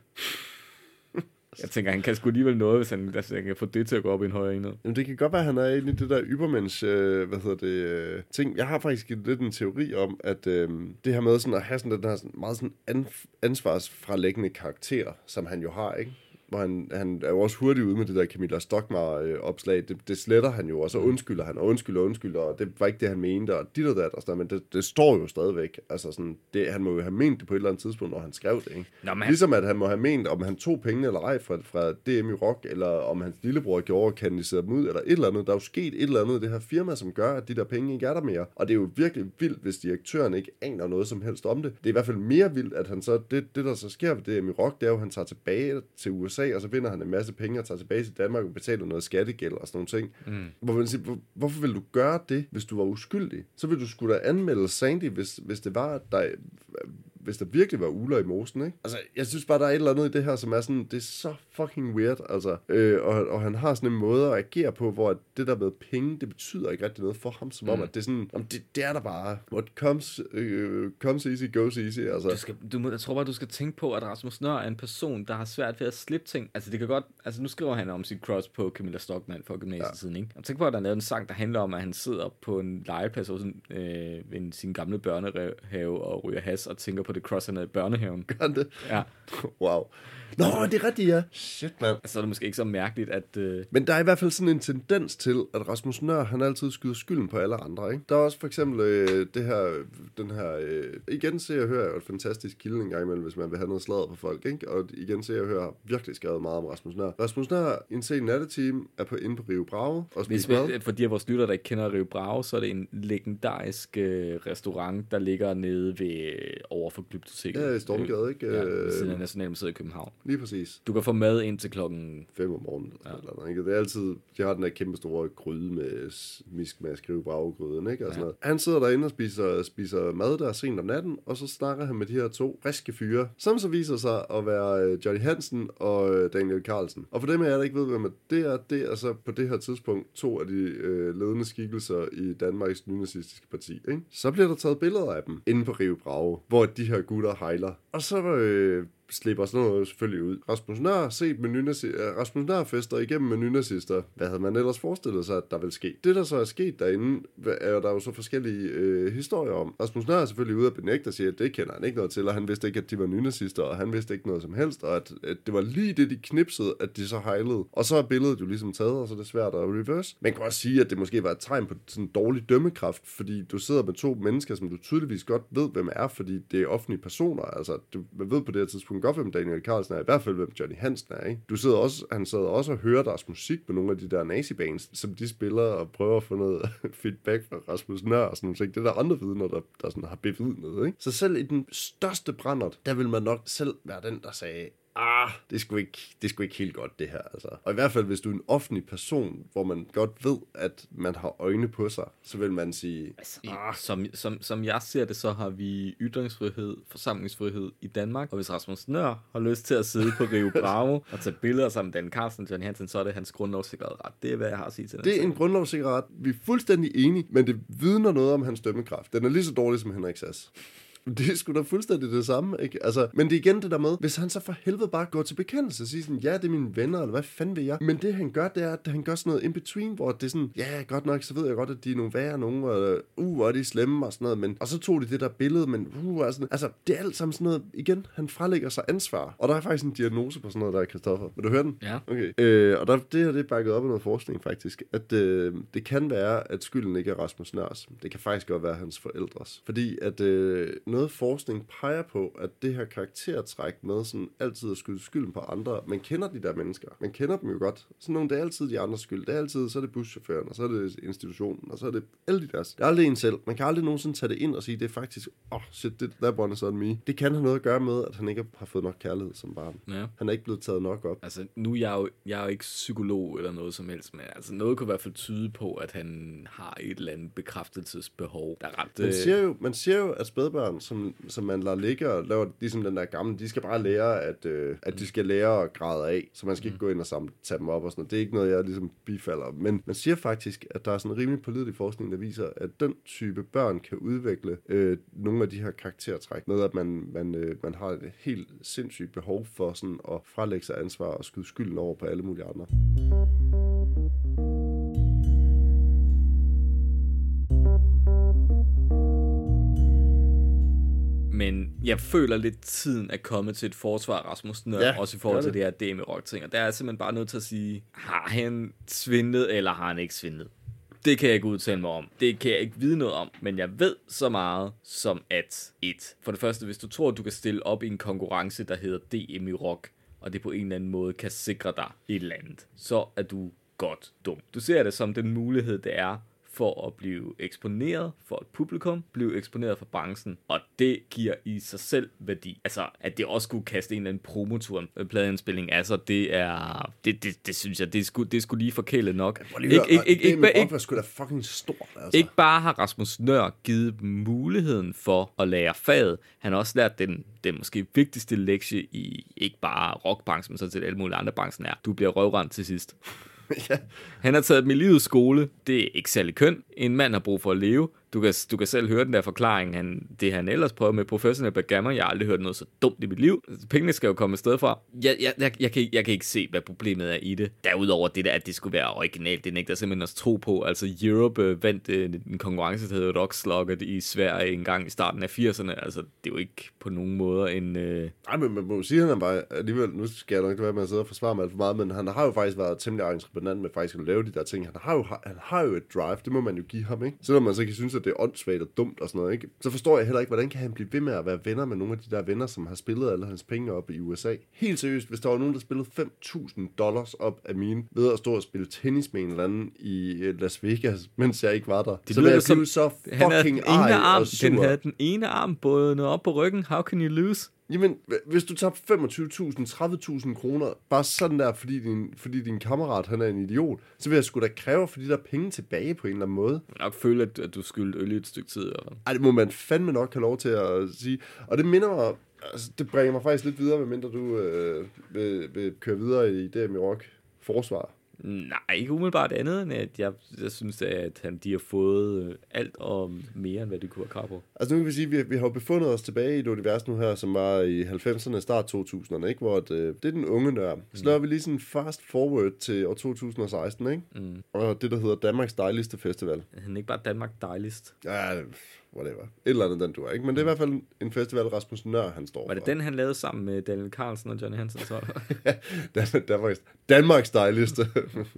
Jeg tænker, han kan sgu alligevel noget, hvis han, altså, han kan få det til at gå op i en højere enhed. Jamen, det kan godt være, at han er inde i det der ybermens, øh, hvad hedder det, øh, ting. Jeg har faktisk lidt en teori om, at øh, det her med sådan at have sådan den her sådan, meget sådan ansvarsfralæggende karakter, som han jo har, ikke? Hvor han, han er jo også hurtig ude med det der Camilla Stockmar-opslag. Det, det sletter han jo, og så undskylder han, og undskylder, og undskylder, og det var ikke det, han mente, og dit og dat, og sådan, men det, det står jo stadigvæk. Altså sådan, det, han må jo have ment det på et eller andet tidspunkt, når han skrev det, ikke? Nå, men Ligesom at han må have ment, om han tog pengene eller ej fra, fra DM i Rock, eller om hans lillebror gjorde og kanaliserede dem ud, eller et eller andet. Der er jo sket et eller andet i det her firma, som gør, at de der penge ikke er der mere. Og det er jo virkelig vildt, hvis direktøren ikke aner noget som helst om det. Det er i hvert fald mere vildt, at han så, det, det der så sker ved DM i Rock, det er jo, at han tager tilbage til USA, og så vinder han en masse penge og tager tilbage til Danmark og betaler noget skattegæld og sådan nogle ting. Mm. Hvor man siger, hvor, hvorfor vil du gøre det, hvis du var uskyldig? Så vil du skulle da anmelde Sandy, hvis, hvis det var, at der, hvis der virkelig var uler i mosen, ikke? Altså, jeg synes bare, der er et eller andet i det her, som er sådan, det er så fucking weird, altså. Øh, og, og han har sådan en måde at agere på, hvor det der med penge, det betyder ikke rigtig noget for ham, som mm. om, at det er sådan, om det, det er der bare. What comes, øh, comes easy, goes easy, altså. Du skal, du må, jeg tror bare, du skal tænke på, at Rasmus Nør er en person, der har svært ved at slippe ting. Altså, det kan godt... Altså, nu skriver han om sit crush på Camilla Stockmann for gymnasietiden, ja. ikke? Og tænk på, at der er lavet en sang, der handler om, at han sidder på en legeplads hos en, øh, ved sin gamle børnehave og ryger has og tænker på det han havde i børnehaven. Gør det? Ja. Wow. Nå, det er rigtigt, ja. Shit, mand. Så er det måske ikke så mærkeligt, at... Øh, Men der er i hvert fald sådan en tendens til, at Rasmus Nør, han altid skyder skylden på alle andre, ikke? Der er også for eksempel øh, det her, den her, øh, igen ser jeg hører jo et fantastisk kilde en gang imellem, hvis man vil have noget sladder på folk, ikke? Og igen ser jeg hører virkelig skrevet meget om Rasmus Nør. Rasmus Nør, en sen natteteam, er på inde på Rio Bravo og hvis spiser vi, mad. for de af vores lytter, der ikke kender Rio Bravo, så er det en legendarisk øh, restaurant, der ligger nede ved over for Glyptoteket. Ja, i Stormgade, ikke? Ja, ved Øh, siden af Nationalmuseet i København. Lige præcis. Du kan få mad ind til klokken... 5 om morgenen. Ja. Eller noget, ikke? Det er altid, de har den der kæmpe store gryde med misk med at skrive ikke? Og sådan Ja. noget. Han sidder derinde og spiser, spiser mad der sent om natten, og så snakker han med de her to friske fyre, som så viser sig at være øh, Johnny Hansen og øh, Daniel Carlsen. Og for dem af jer, der ikke ved, hvem det er, det er så på det her tidspunkt to af de øh, ledende skikkelser i Danmarks nynazistiske parti. Ikke? Så bliver der taget billeder af dem inde på Rio Bravo, hvor de her gutter hejler. Og så øh, slipper sådan noget selvfølgelig ud. Rasmus Nør set med nynazi- øh, Rasmus Nør fester igennem med nynazister. Hvad havde man ellers forestillet sig, at der ville ske? Det, der så er sket derinde, er der jo så forskellige øh, historier om. Rasmus Nør er selvfølgelig ude at benægte og siger, at det kender han ikke noget til, og han vidste ikke, at de var nynazister, og han vidste ikke noget som helst, og at, at det var lige det, de knipsede, at de så hejlede. Og så er billedet jo ligesom taget, og så er det svært at reverse. Man kan også sige, at det måske var et tegn på sådan dårlig dømmekraft, fordi du sidder med to mennesker, som du tydeligvis godt ved, hvem er, fordi det er offentlige personer. Altså, du man ved på det her tidspunkt godt, hvem Daniel Carlsen er, i hvert fald hvem Johnny Hansen er, ikke? Du sidder også, han sidder også og hører deres musik på nogle af de der nazibands, som de spiller og prøver at få noget feedback fra Rasmus Nør og sådan noget. Det er der andre vidner, der, der sådan har bevidnet, ikke? Så selv i den største brændert, der vil man nok selv være den, der sagde, ah, det er sgu ikke, det sgu ikke helt godt det her, altså. Og i hvert fald, hvis du er en offentlig person, hvor man godt ved, at man har øjne på sig, så vil man sige, I, som, som, som jeg ser det, så har vi ytringsfrihed, forsamlingsfrihed i Danmark. Og hvis Rasmus Nør har lyst til at sidde på Rio Bravo og tage billeder sammen med Dan Carlsen og Johnny Hansen, så er det hans grundlovssikrede ret. Det er, hvad jeg har at sige til den det er en grundlovssikker ret. Vi er fuldstændig enige, men det vidner noget om hans dømmekraft. Den er lige så dårlig som Henrik Sass. Det er sgu da fuldstændig det samme, ikke? Altså, men det er igen det der med, hvis han så for helvede bare går til bekendelse og siger sådan, ja, det er mine venner, eller hvad fanden vil jeg? Men det han gør, det er, at han gør sådan noget in between, hvor det er sådan, ja, godt nok, så ved jeg godt, at de er nogle værre nogen, og uh, og de er slemme og sådan noget, men, og så tog de det der billede, men uh, og sådan, altså, det er alt sammen sådan noget, igen, han frelægger sig ansvar. Og der er faktisk en diagnose på sådan noget der, Christoffer. Vil du høre den? Ja. Okay. Øh, og der, det her det er bakket op af noget forskning faktisk, at øh, det kan være, at skylden ikke er Rasmus Nørs. Det kan faktisk godt være hans forældres. Fordi at øh, noget forskning peger på, at det her karaktertræk med sådan altid at skyde skylden på andre, man kender de der mennesker. Man kender dem jo godt. Sådan nogle, det er altid de andres skyld. Det er altid, så er det buschaufføren, og så er det institutionen, og så er det alle de deres. Det er aldrig en selv. Man kan aldrig nogensinde tage det ind og sige, det er faktisk, åh, oh, shit, det, one is on me. Det kan have noget at gøre med, at han ikke har fået nok kærlighed som barn. Ja. Han er ikke blevet taget nok op. Altså, nu er jeg jo, jeg er jo ikke psykolog eller noget som helst, men altså, noget kunne i hvert fald tyde på, at han har et eller andet bekræftelsesbehov, der er ret... Man siger jo, man siger jo at spædbørn, som, som man lader ligge og laver ligesom den der gamle, de skal bare lære, at, øh, at de skal lære at græde af, så man skal ikke gå ind og samle, tage dem op og sådan noget. Det er ikke noget, jeg ligesom bifalder. Men man siger faktisk, at der er sådan en rimelig pålidelig forskning, der viser, at den type børn kan udvikle øh, nogle af de her karaktertræk, med at man, man, øh, man har et helt sindssygt behov for sådan at frelægge sig ansvar og skyde skylden over på alle mulige andre. Men jeg føler lidt, tiden er kommet til et forsvar Rasmus Nør, Ja, også i forhold gør til det her DM rock ting. Og der er jeg simpelthen bare nødt til at sige, har han svindlet, eller har han ikke svindlet? Det kan jeg ikke udtale mig om. Det kan jeg ikke vide noget om. Men jeg ved så meget som at et. For det første, hvis du tror, at du kan stille op i en konkurrence, der hedder DM i rock, og det på en eller anden måde kan sikre dig et eller andet, så er du godt dum. Du ser det som den mulighed, det er for at blive eksponeret for et publikum, blive eksponeret for branchen, og det giver i sig selv værdi. Altså, at det også skulle kaste en eller anden promotur, en pladeindspilling, altså, det er, det, det, det synes jeg, det skulle, det skulle lige forkælet nok. Ikke, ikke, ikke, ikke, ikke, ikke, sgu da fucking stort, altså. Ikke bare har Rasmus Nør givet muligheden for at lære faget, han har også lært den, den måske vigtigste lektie i ikke bare rockbranchen, men sådan set alle mulige andre branchen er, du bliver røvrendt til sidst. ja. Han har taget dem i livets skole. Det er ikke særlig køn. En mand har brug for at leve. Du kan, du kan selv høre den der forklaring, han, det han ellers prøver med professionel backgammon. Jeg har aldrig hørt noget så dumt i mit liv. Pengene skal jo komme et sted fra. Jeg, jeg, jeg, jeg, kan, jeg kan ikke se, hvad problemet er i det. Derudover det der, at det skulle være originalt, det nægter simpelthen at tro på. Altså Europe øh, vandt øh, en konkurrence, der hedder Rockslugget i Sverige en gang i starten af 80'erne. Altså det er jo ikke på nogen måde en... Øh... Nej, men man må sige, at han bare alligevel, nu skal jeg nok ikke være med at sidde og forsvare mig alt for meget, men han har jo faktisk været temmelig entreprenant med faktisk at lave de der ting. Han har jo, han har jo et drive, det må man jo give ham, ikke? Selvom man så kan synes, at det er åndssvagt og dumt og sådan noget, ikke? Så forstår jeg heller ikke, hvordan kan han blive ved med at være venner med nogle af de der venner, som har spillet alle hans penge op i USA. Helt seriøst, hvis der var nogen, der spillede 5.000 dollars op af mine, ved at stå og spille tennis med en eller anden i øh, Las Vegas, mens jeg ikke var der. Det så ville jeg blive så Han fucking ene ej arm, og sur. den havde den ene arm både op på ryggen. How can you lose? Jamen, hv- hvis du tabte 25.000, 30.000 kroner, bare sådan der, fordi din, fordi din kammerat, han er en idiot, så vil jeg sgu da kræve for de der penge tilbage på en eller anden måde. Jeg nok føle, at, at du skyldte øl i et stykke tid. Og... Ej, det må man fandme nok have lov til at sige. Og det minder mig, altså, det bringer mig faktisk lidt videre, medmindre du øh, vil, vil køre videre i det med rock forsvar. Nej, ikke umiddelbart andet, end at jeg, jeg synes, at han, de har fået øh, alt og mere, end hvad de kunne have krav på. Altså nu kan vi sige, at vi, vi har jo befundet os tilbage i et univers nu her, som var i 90'erne, start 2000'erne, ikke? hvor at, øh, det er den unge nør. Så laver vi lige sådan fast forward til år 2016, ikke? Mm. og det der hedder Danmarks dejligste festival. Han er ikke bare Danmark dejligst. Ja, whatever. Et eller andet, den du ikke? Men det er i hvert fald en festival, Rasmus Nør, han står Var det for. den, han lavede sammen med Daniel Carlsen og Johnny Hansen? Så? Dan- Danmarks, Danmarks dejligste.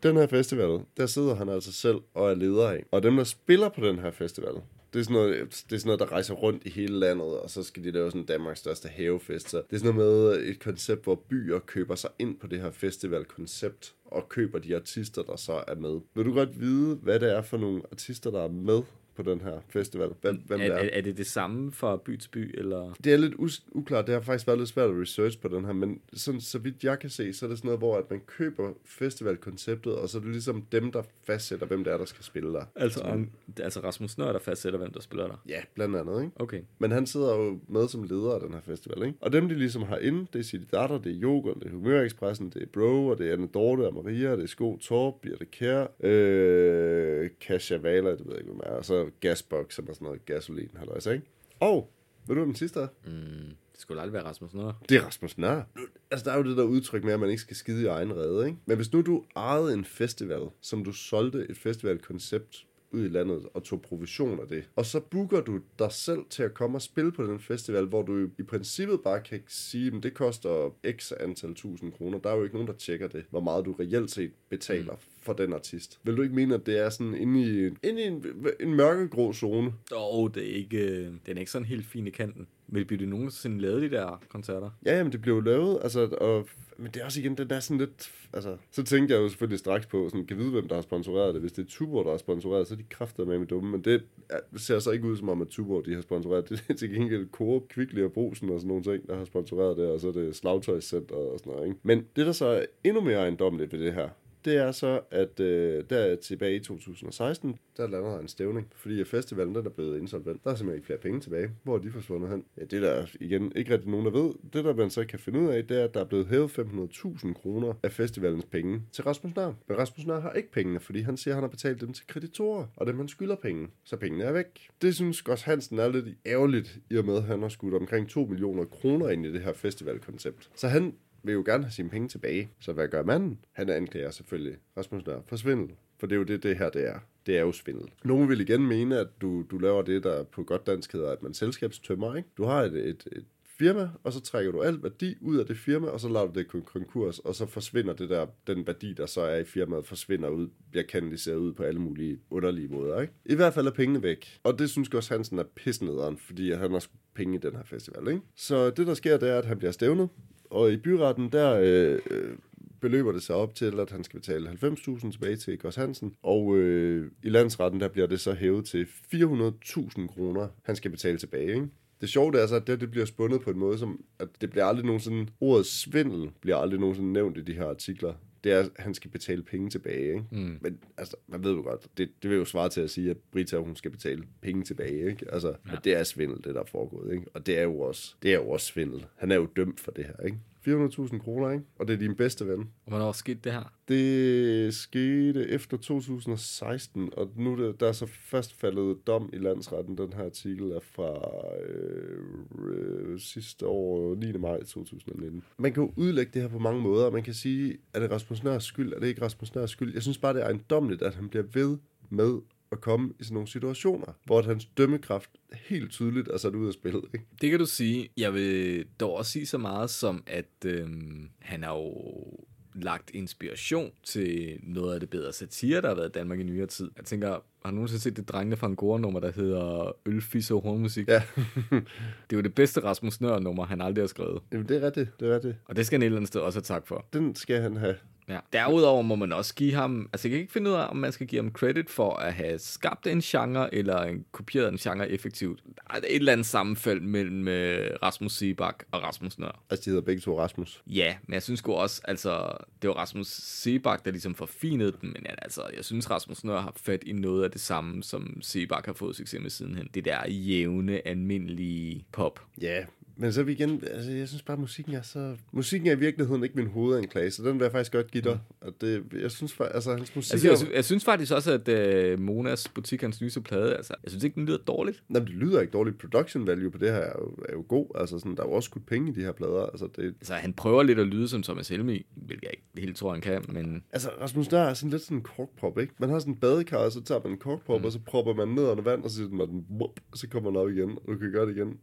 den her festival, der sidder han altså selv og er leder af. Og dem, der spiller på den her festival, det er, sådan noget, det er sådan noget, der rejser rundt i hele landet, og så skal de lave sådan Danmarks største havefest. Så det er sådan noget med et koncept, hvor byer køber sig ind på det her festivalkoncept, og køber de artister, der så er med. Vil du godt vide, hvad det er for nogle artister, der er med på den her festival? Hvem, hvem er, det er, er? det det samme fra by til by, eller... Det er lidt uklart. Det har faktisk været lidt svært at research på den her, men sådan, så vidt jeg kan se, så er det sådan noget, hvor at man køber festivalkonceptet, og så er det ligesom dem, der fastsætter, hvem det er, der skal spille der. Altså, om, altså Rasmus Nør, der fastsætter, hvem der spiller der. Ja, blandt andet, ikke? Okay. Men han sidder jo med som leder af den her festival, ikke? Og dem, de ligesom har inde, det er City Datter, det er Yoga, det er Humørekspressen, det er Bro, og det er Anne Dorte og Maria, det er Sko Torp, Birte Kjær, øh, Kasia Vala, det ved jeg ikke, hvem er, og så Gasbox, som er sådan noget gasolin, halløjsa, ikke? Og, ved du, hvad den sidste er? Mm, det skulle aldrig være Rasmus Nør. Det er Rasmus Nør. Altså, der er jo det der udtryk med, at man ikke skal skide i egen rede, ikke? Men hvis nu du ejede en festival, som du solgte et festivalkoncept ud i landet og tog provision af det. Og så booker du dig selv til at komme og spille på den festival, hvor du i princippet bare kan sige, at det koster x antal tusind kroner. Der er jo ikke nogen, der tjekker det, hvor meget du reelt set betaler mm. for den artist. Vil du ikke mene, at det er sådan inde i, inde i en, en mørkegrå zone? Og det er ikke, øh, den er ikke sådan helt fin i kanten. Vil blive det nogensinde lavet, de der koncerter? Ja, jamen det blev jo lavet, altså, og, men det er også igen, den er sådan lidt, altså, så tænkte jeg jo selvfølgelig straks på, sådan, kan vide, hvem der har sponsoreret det. Hvis det er Tuborg, der har sponsoreret, så er de kræfter med med dumme, men det er, ser så ikke ud som om, at Tuborg, de har sponsoreret. Det er til gengæld Coop, Kvickly og Brosen og sådan nogle ting, der har sponsoreret det, og så er det Slagtøjscenter og sådan noget, ikke? Men det, der så er endnu mere ejendommeligt ved det her, det er så, at øh, der tilbage i 2016, der lander der en stævning, fordi festivalen den er blevet insolvent. Der er simpelthen ikke flere penge tilbage. Hvor er de forsvundet hen? Ja, det der igen ikke rigtig nogen, der ved. Det der man så kan finde ud af, det er, at der er blevet hævet 500.000 kroner af festivalens penge til Rasmus Nør. Men Rasmus Nør har ikke pengene, fordi han siger, at han har betalt dem til kreditorer, og dem han skylder penge. Så pengene er væk. Det synes Gos Hansen er lidt ærgerligt, i og med, at han har skudt omkring 2 millioner kroner ind i det her festivalkoncept. Så han vil jo gerne have sine penge tilbage. Så hvad gør manden? Han anklager selvfølgelig Rasmus Nør for svindel. For det er jo det, det her det er. Det er jo svindel. Nogle vil igen mene, at du, du laver det, der på godt dansk hedder, at man selskabstømmer. Ikke? Du har et, et, et firma, og så trækker du alt værdi ud af det firma, og så lader du det konkurs, og så forsvinder det der, den værdi, der så er i firmaet, forsvinder ud, bliver kanaliseret ud på alle mulige underlige måder. Ikke? I hvert fald er pengene væk. Og det synes også Hansen er pissnederen, fordi han har penge i den her festival. Ikke? Så det, der sker, det er, at han bliver stævnet, og i byretten, der øh, beløber det sig op til, at han skal betale 90.000 tilbage til Gos Hansen. Og øh, i landsretten, der bliver det så hævet til 400.000 kroner, han skal betale tilbage. Ikke? Det sjove det er så, at det, det bliver spundet på en måde, som at det bliver aldrig nogensinde, ordet svindel bliver aldrig nogensinde nævnt i de her artikler. Det er, at han skal betale penge tilbage. Ikke? Mm. Men altså, man ved jo godt, det, det vil jo svare til at sige, at Brita, hun skal betale penge tilbage. Ikke? Altså, ja. det er svindel, det der er foregået. Ikke? Og det er, jo også, det er jo også svindel. Han er jo dømt for det her. Ikke? 400.000 kroner, ikke? Og det er din bedste ven. Og hvornår skete det her? Det skete efter 2016, og nu er det, der er så først faldet dom i landsretten. Den her artikel er fra øh, øh, sidste år, 9. maj 2019. Man kan jo udlægge det her på mange måder. Man kan sige, er det Rasmus Nørs skyld? Er det ikke Rasmus Nørs skyld? Jeg synes bare, det er ejendommeligt, at han bliver ved med at komme i sådan nogle situationer, hvor hans dømmekraft helt tydeligt er sat ud af spillet. Ikke? Det kan du sige. Jeg vil dog også sige så meget som, at øhm, han har jo lagt inspiration til noget af det bedre satire, der har været i Danmark i nyere tid. Jeg tænker, har du nogensinde set det drengene fra en nummer der hedder Ølfisse og hornmusik? Ja. det er jo det bedste Rasmus Nør-nummer, han aldrig har skrevet. Jamen, det er rigtigt, det er rigtigt. Og det skal han et eller andet sted også have tak for. Den skal han have. Ja. Derudover må man også give ham, altså jeg kan ikke finde ud af, om man skal give ham credit for at have skabt en genre, eller en kopieret en genre effektivt. Der er et eller andet sammenfald mellem uh, Rasmus Sebak og Rasmus Nør. Altså de hedder begge to Rasmus. Ja, men jeg synes også, altså det var Rasmus Sebak, der ligesom forfinede den, men altså jeg synes Rasmus Nør har fat i noget af det samme, som Sebak har fået succes med sidenhen. Det der jævne, almindelige pop. Ja, men så er vi igen, altså jeg synes bare, at musikken er så... Musikken er i virkeligheden ikke min hovedanklage, så den vil jeg faktisk godt give dig. Mm. Og det, jeg synes faktisk, altså hans musik... Altså, jeg, synes, jeg synes faktisk også, at uh, Monas butik, hans nyeste plade, altså, jeg synes ikke, den lyder dårligt. Nej, det lyder ikke dårligt. Production value på det her er jo, er jo god. Altså, sådan, der er jo også skudt penge i de her plader. Altså, det... altså, han prøver lidt at lyde som Thomas Helmi, hvilket jeg ikke helt tror, han kan, men... Altså, Rasmus, der er sådan lidt sådan en korkpop, ikke? Man har sådan en badekar, og så tager man en korkpop, mm. og så propper man ned under vand, og så siger man den, og så kommer den op igen, og du kan gøre det igen,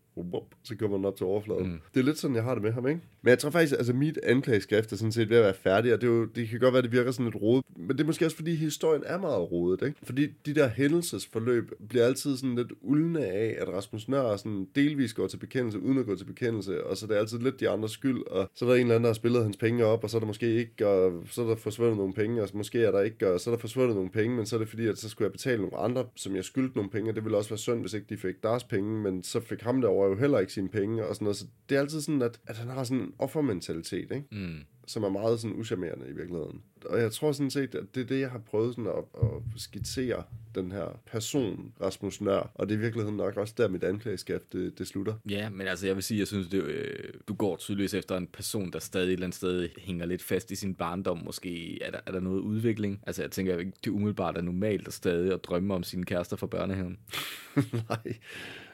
så kommer den op til overfladen. Mm. Det er lidt sådan, jeg har det med ham, ikke? Men jeg tror faktisk, altså mit anklageskrift er sådan set ved at være færdig, og det, er jo, det kan godt være, det virker sådan lidt rodet, men det er måske også, fordi historien er meget rodet, ikke? Fordi de der hændelsesforløb bliver altid sådan lidt uldne af, at Rasmus Nør sådan delvis går til bekendelse, uden at gå til bekendelse, og så er det altid lidt de andres skyld, og så er der en eller anden, der har spillet hans penge op, og så er der måske ikke, og så er der forsvundet nogle penge, og måske er der ikke, og så er der forsvundet nogle penge, men så er det fordi, at så skulle jeg betale nogle andre, som jeg skyldte nogle penge, og det ville også være synd, hvis ikke de fik deres penge, men så fik ham derovre jo heller ikke sine penge, og sådan noget, så det er altid sådan, at, at han har sådan en offermentalitet, ikke? Mm. som er meget sådan uschammerende i virkeligheden. Og jeg tror sådan set, at det er det, jeg har prøvet sådan at, at skitsere den her person, Rasmus Nør, og det er i virkeligheden nok også der, mit anklageskab, det, det slutter. Ja, men altså jeg vil sige, jeg synes, det, øh, du går tydeligvis efter en person, der stadig et eller andet sted hænger lidt fast i sin barndom. Måske er der, er der noget udvikling. Altså jeg tænker det er umiddelbart er normalt at stadig at drømme om sine kærester fra børnehaven. Nej,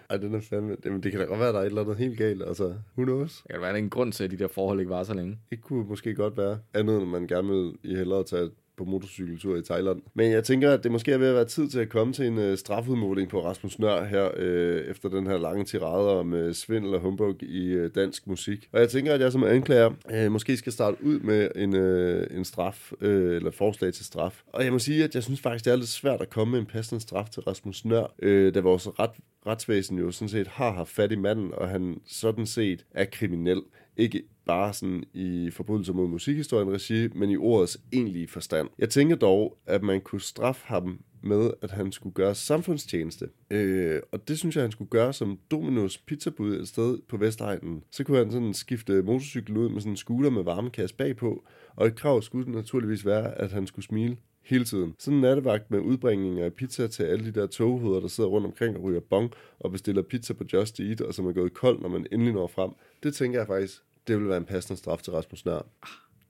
ej, den er fandme... Jamen, det kan da godt være, der er et eller andet helt galt. Altså, who knows? Det kan være, at der er en grund til, at de der forhold ikke var så længe. Det kunne måske godt være. Andet end man gerne vil i hellere tage på motorcykeltur i Thailand. Men jeg tænker, at det måske er ved at være tid til at komme til en øh, strafudmåling på Rasmus Nør her, øh, efter den her lange tirade om øh, svindel og humbug i øh, dansk musik. Og jeg tænker, at jeg som anklager øh, måske skal starte ud med en, øh, en straf, øh, eller forslag til straf. Og jeg må sige, at jeg synes faktisk, det er lidt svært at komme med en passende straf til Rasmus Nør, øh, da vores ret, retsvæsen jo sådan set har haft fat i manden, og han sådan set er kriminel. Ikke bare sådan i forbrydelser mod musikhistorien regi, men i ordets egentlige forstand. Jeg tænker dog, at man kunne straffe ham med, at han skulle gøre samfundstjeneste. Øh, og det synes jeg, han skulle gøre som Dominos pizzabud et sted på Vestegnen. Så kunne han sådan skifte motorcykel ud med sådan en scooter med varmekasse bagpå, og et krav skulle naturligvis være, at han skulle smile hele tiden. Sådan en nattevagt med udbringning af pizza til alle de der toghoveder, der sidder rundt omkring og ryger bong og bestiller pizza på Just Eat, og som er gået kold, når man endelig når frem. Det tænker jeg faktisk, det vil være en passende straf til Rasmus Nør.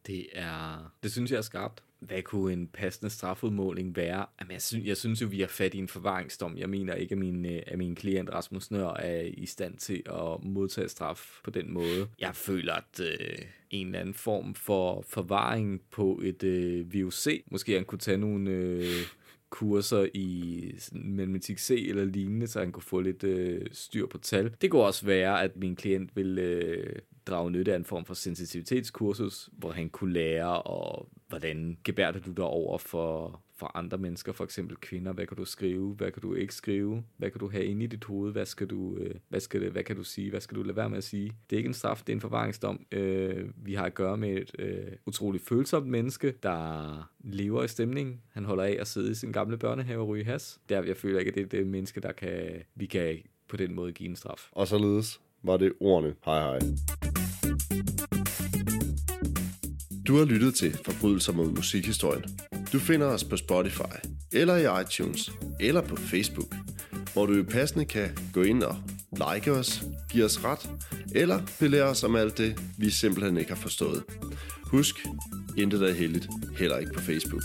Det er, det synes jeg er skarpt. Hvad kunne en passende strafudmåling være? Jamen, jeg, synes, jeg synes jo, vi har fat i en forvaringsdom. Jeg mener ikke, at min, øh, at min klient Rasmus Nør er i stand til at modtage straf på den måde. Jeg føler, at øh, en eller anden form for forvaring på et øh, VUC, måske han kunne tage nogle... Øh, kurser i matematik C eller lignende, så han kunne få lidt øh, styr på tal. Det kunne også være, at min klient vil øh, drage nytte af en form for sensitivitetskursus, hvor han kunne lære, og hvordan gebærder du dig over for, for andre mennesker, for eksempel kvinder. Hvad kan du skrive? Hvad kan du ikke skrive? Hvad kan du have inde i dit hoved? Hvad, skal du, øh, hvad, skal det, hvad kan du sige? Hvad skal du lade være med at sige? Det er ikke en straf, det er en forvaringsdom. Øh, vi har at gøre med et øh, utroligt følsomt menneske, der lever i stemningen. Han holder af at sidde i sin gamle børnehave og ryge has. Der, jeg føler ikke, at det er det menneske, der kan, vi kan på den måde give en straf. Og således var det ordene. Hej hej. Du har lyttet til Forbrydelser mod musikhistorien. Du finder os på Spotify, eller i iTunes, eller på Facebook, hvor du passende kan gå ind og like os, give os ret, eller belære os om alt det, vi simpelthen ikke har forstået. Husk, intet er heldigt, heller ikke på Facebook.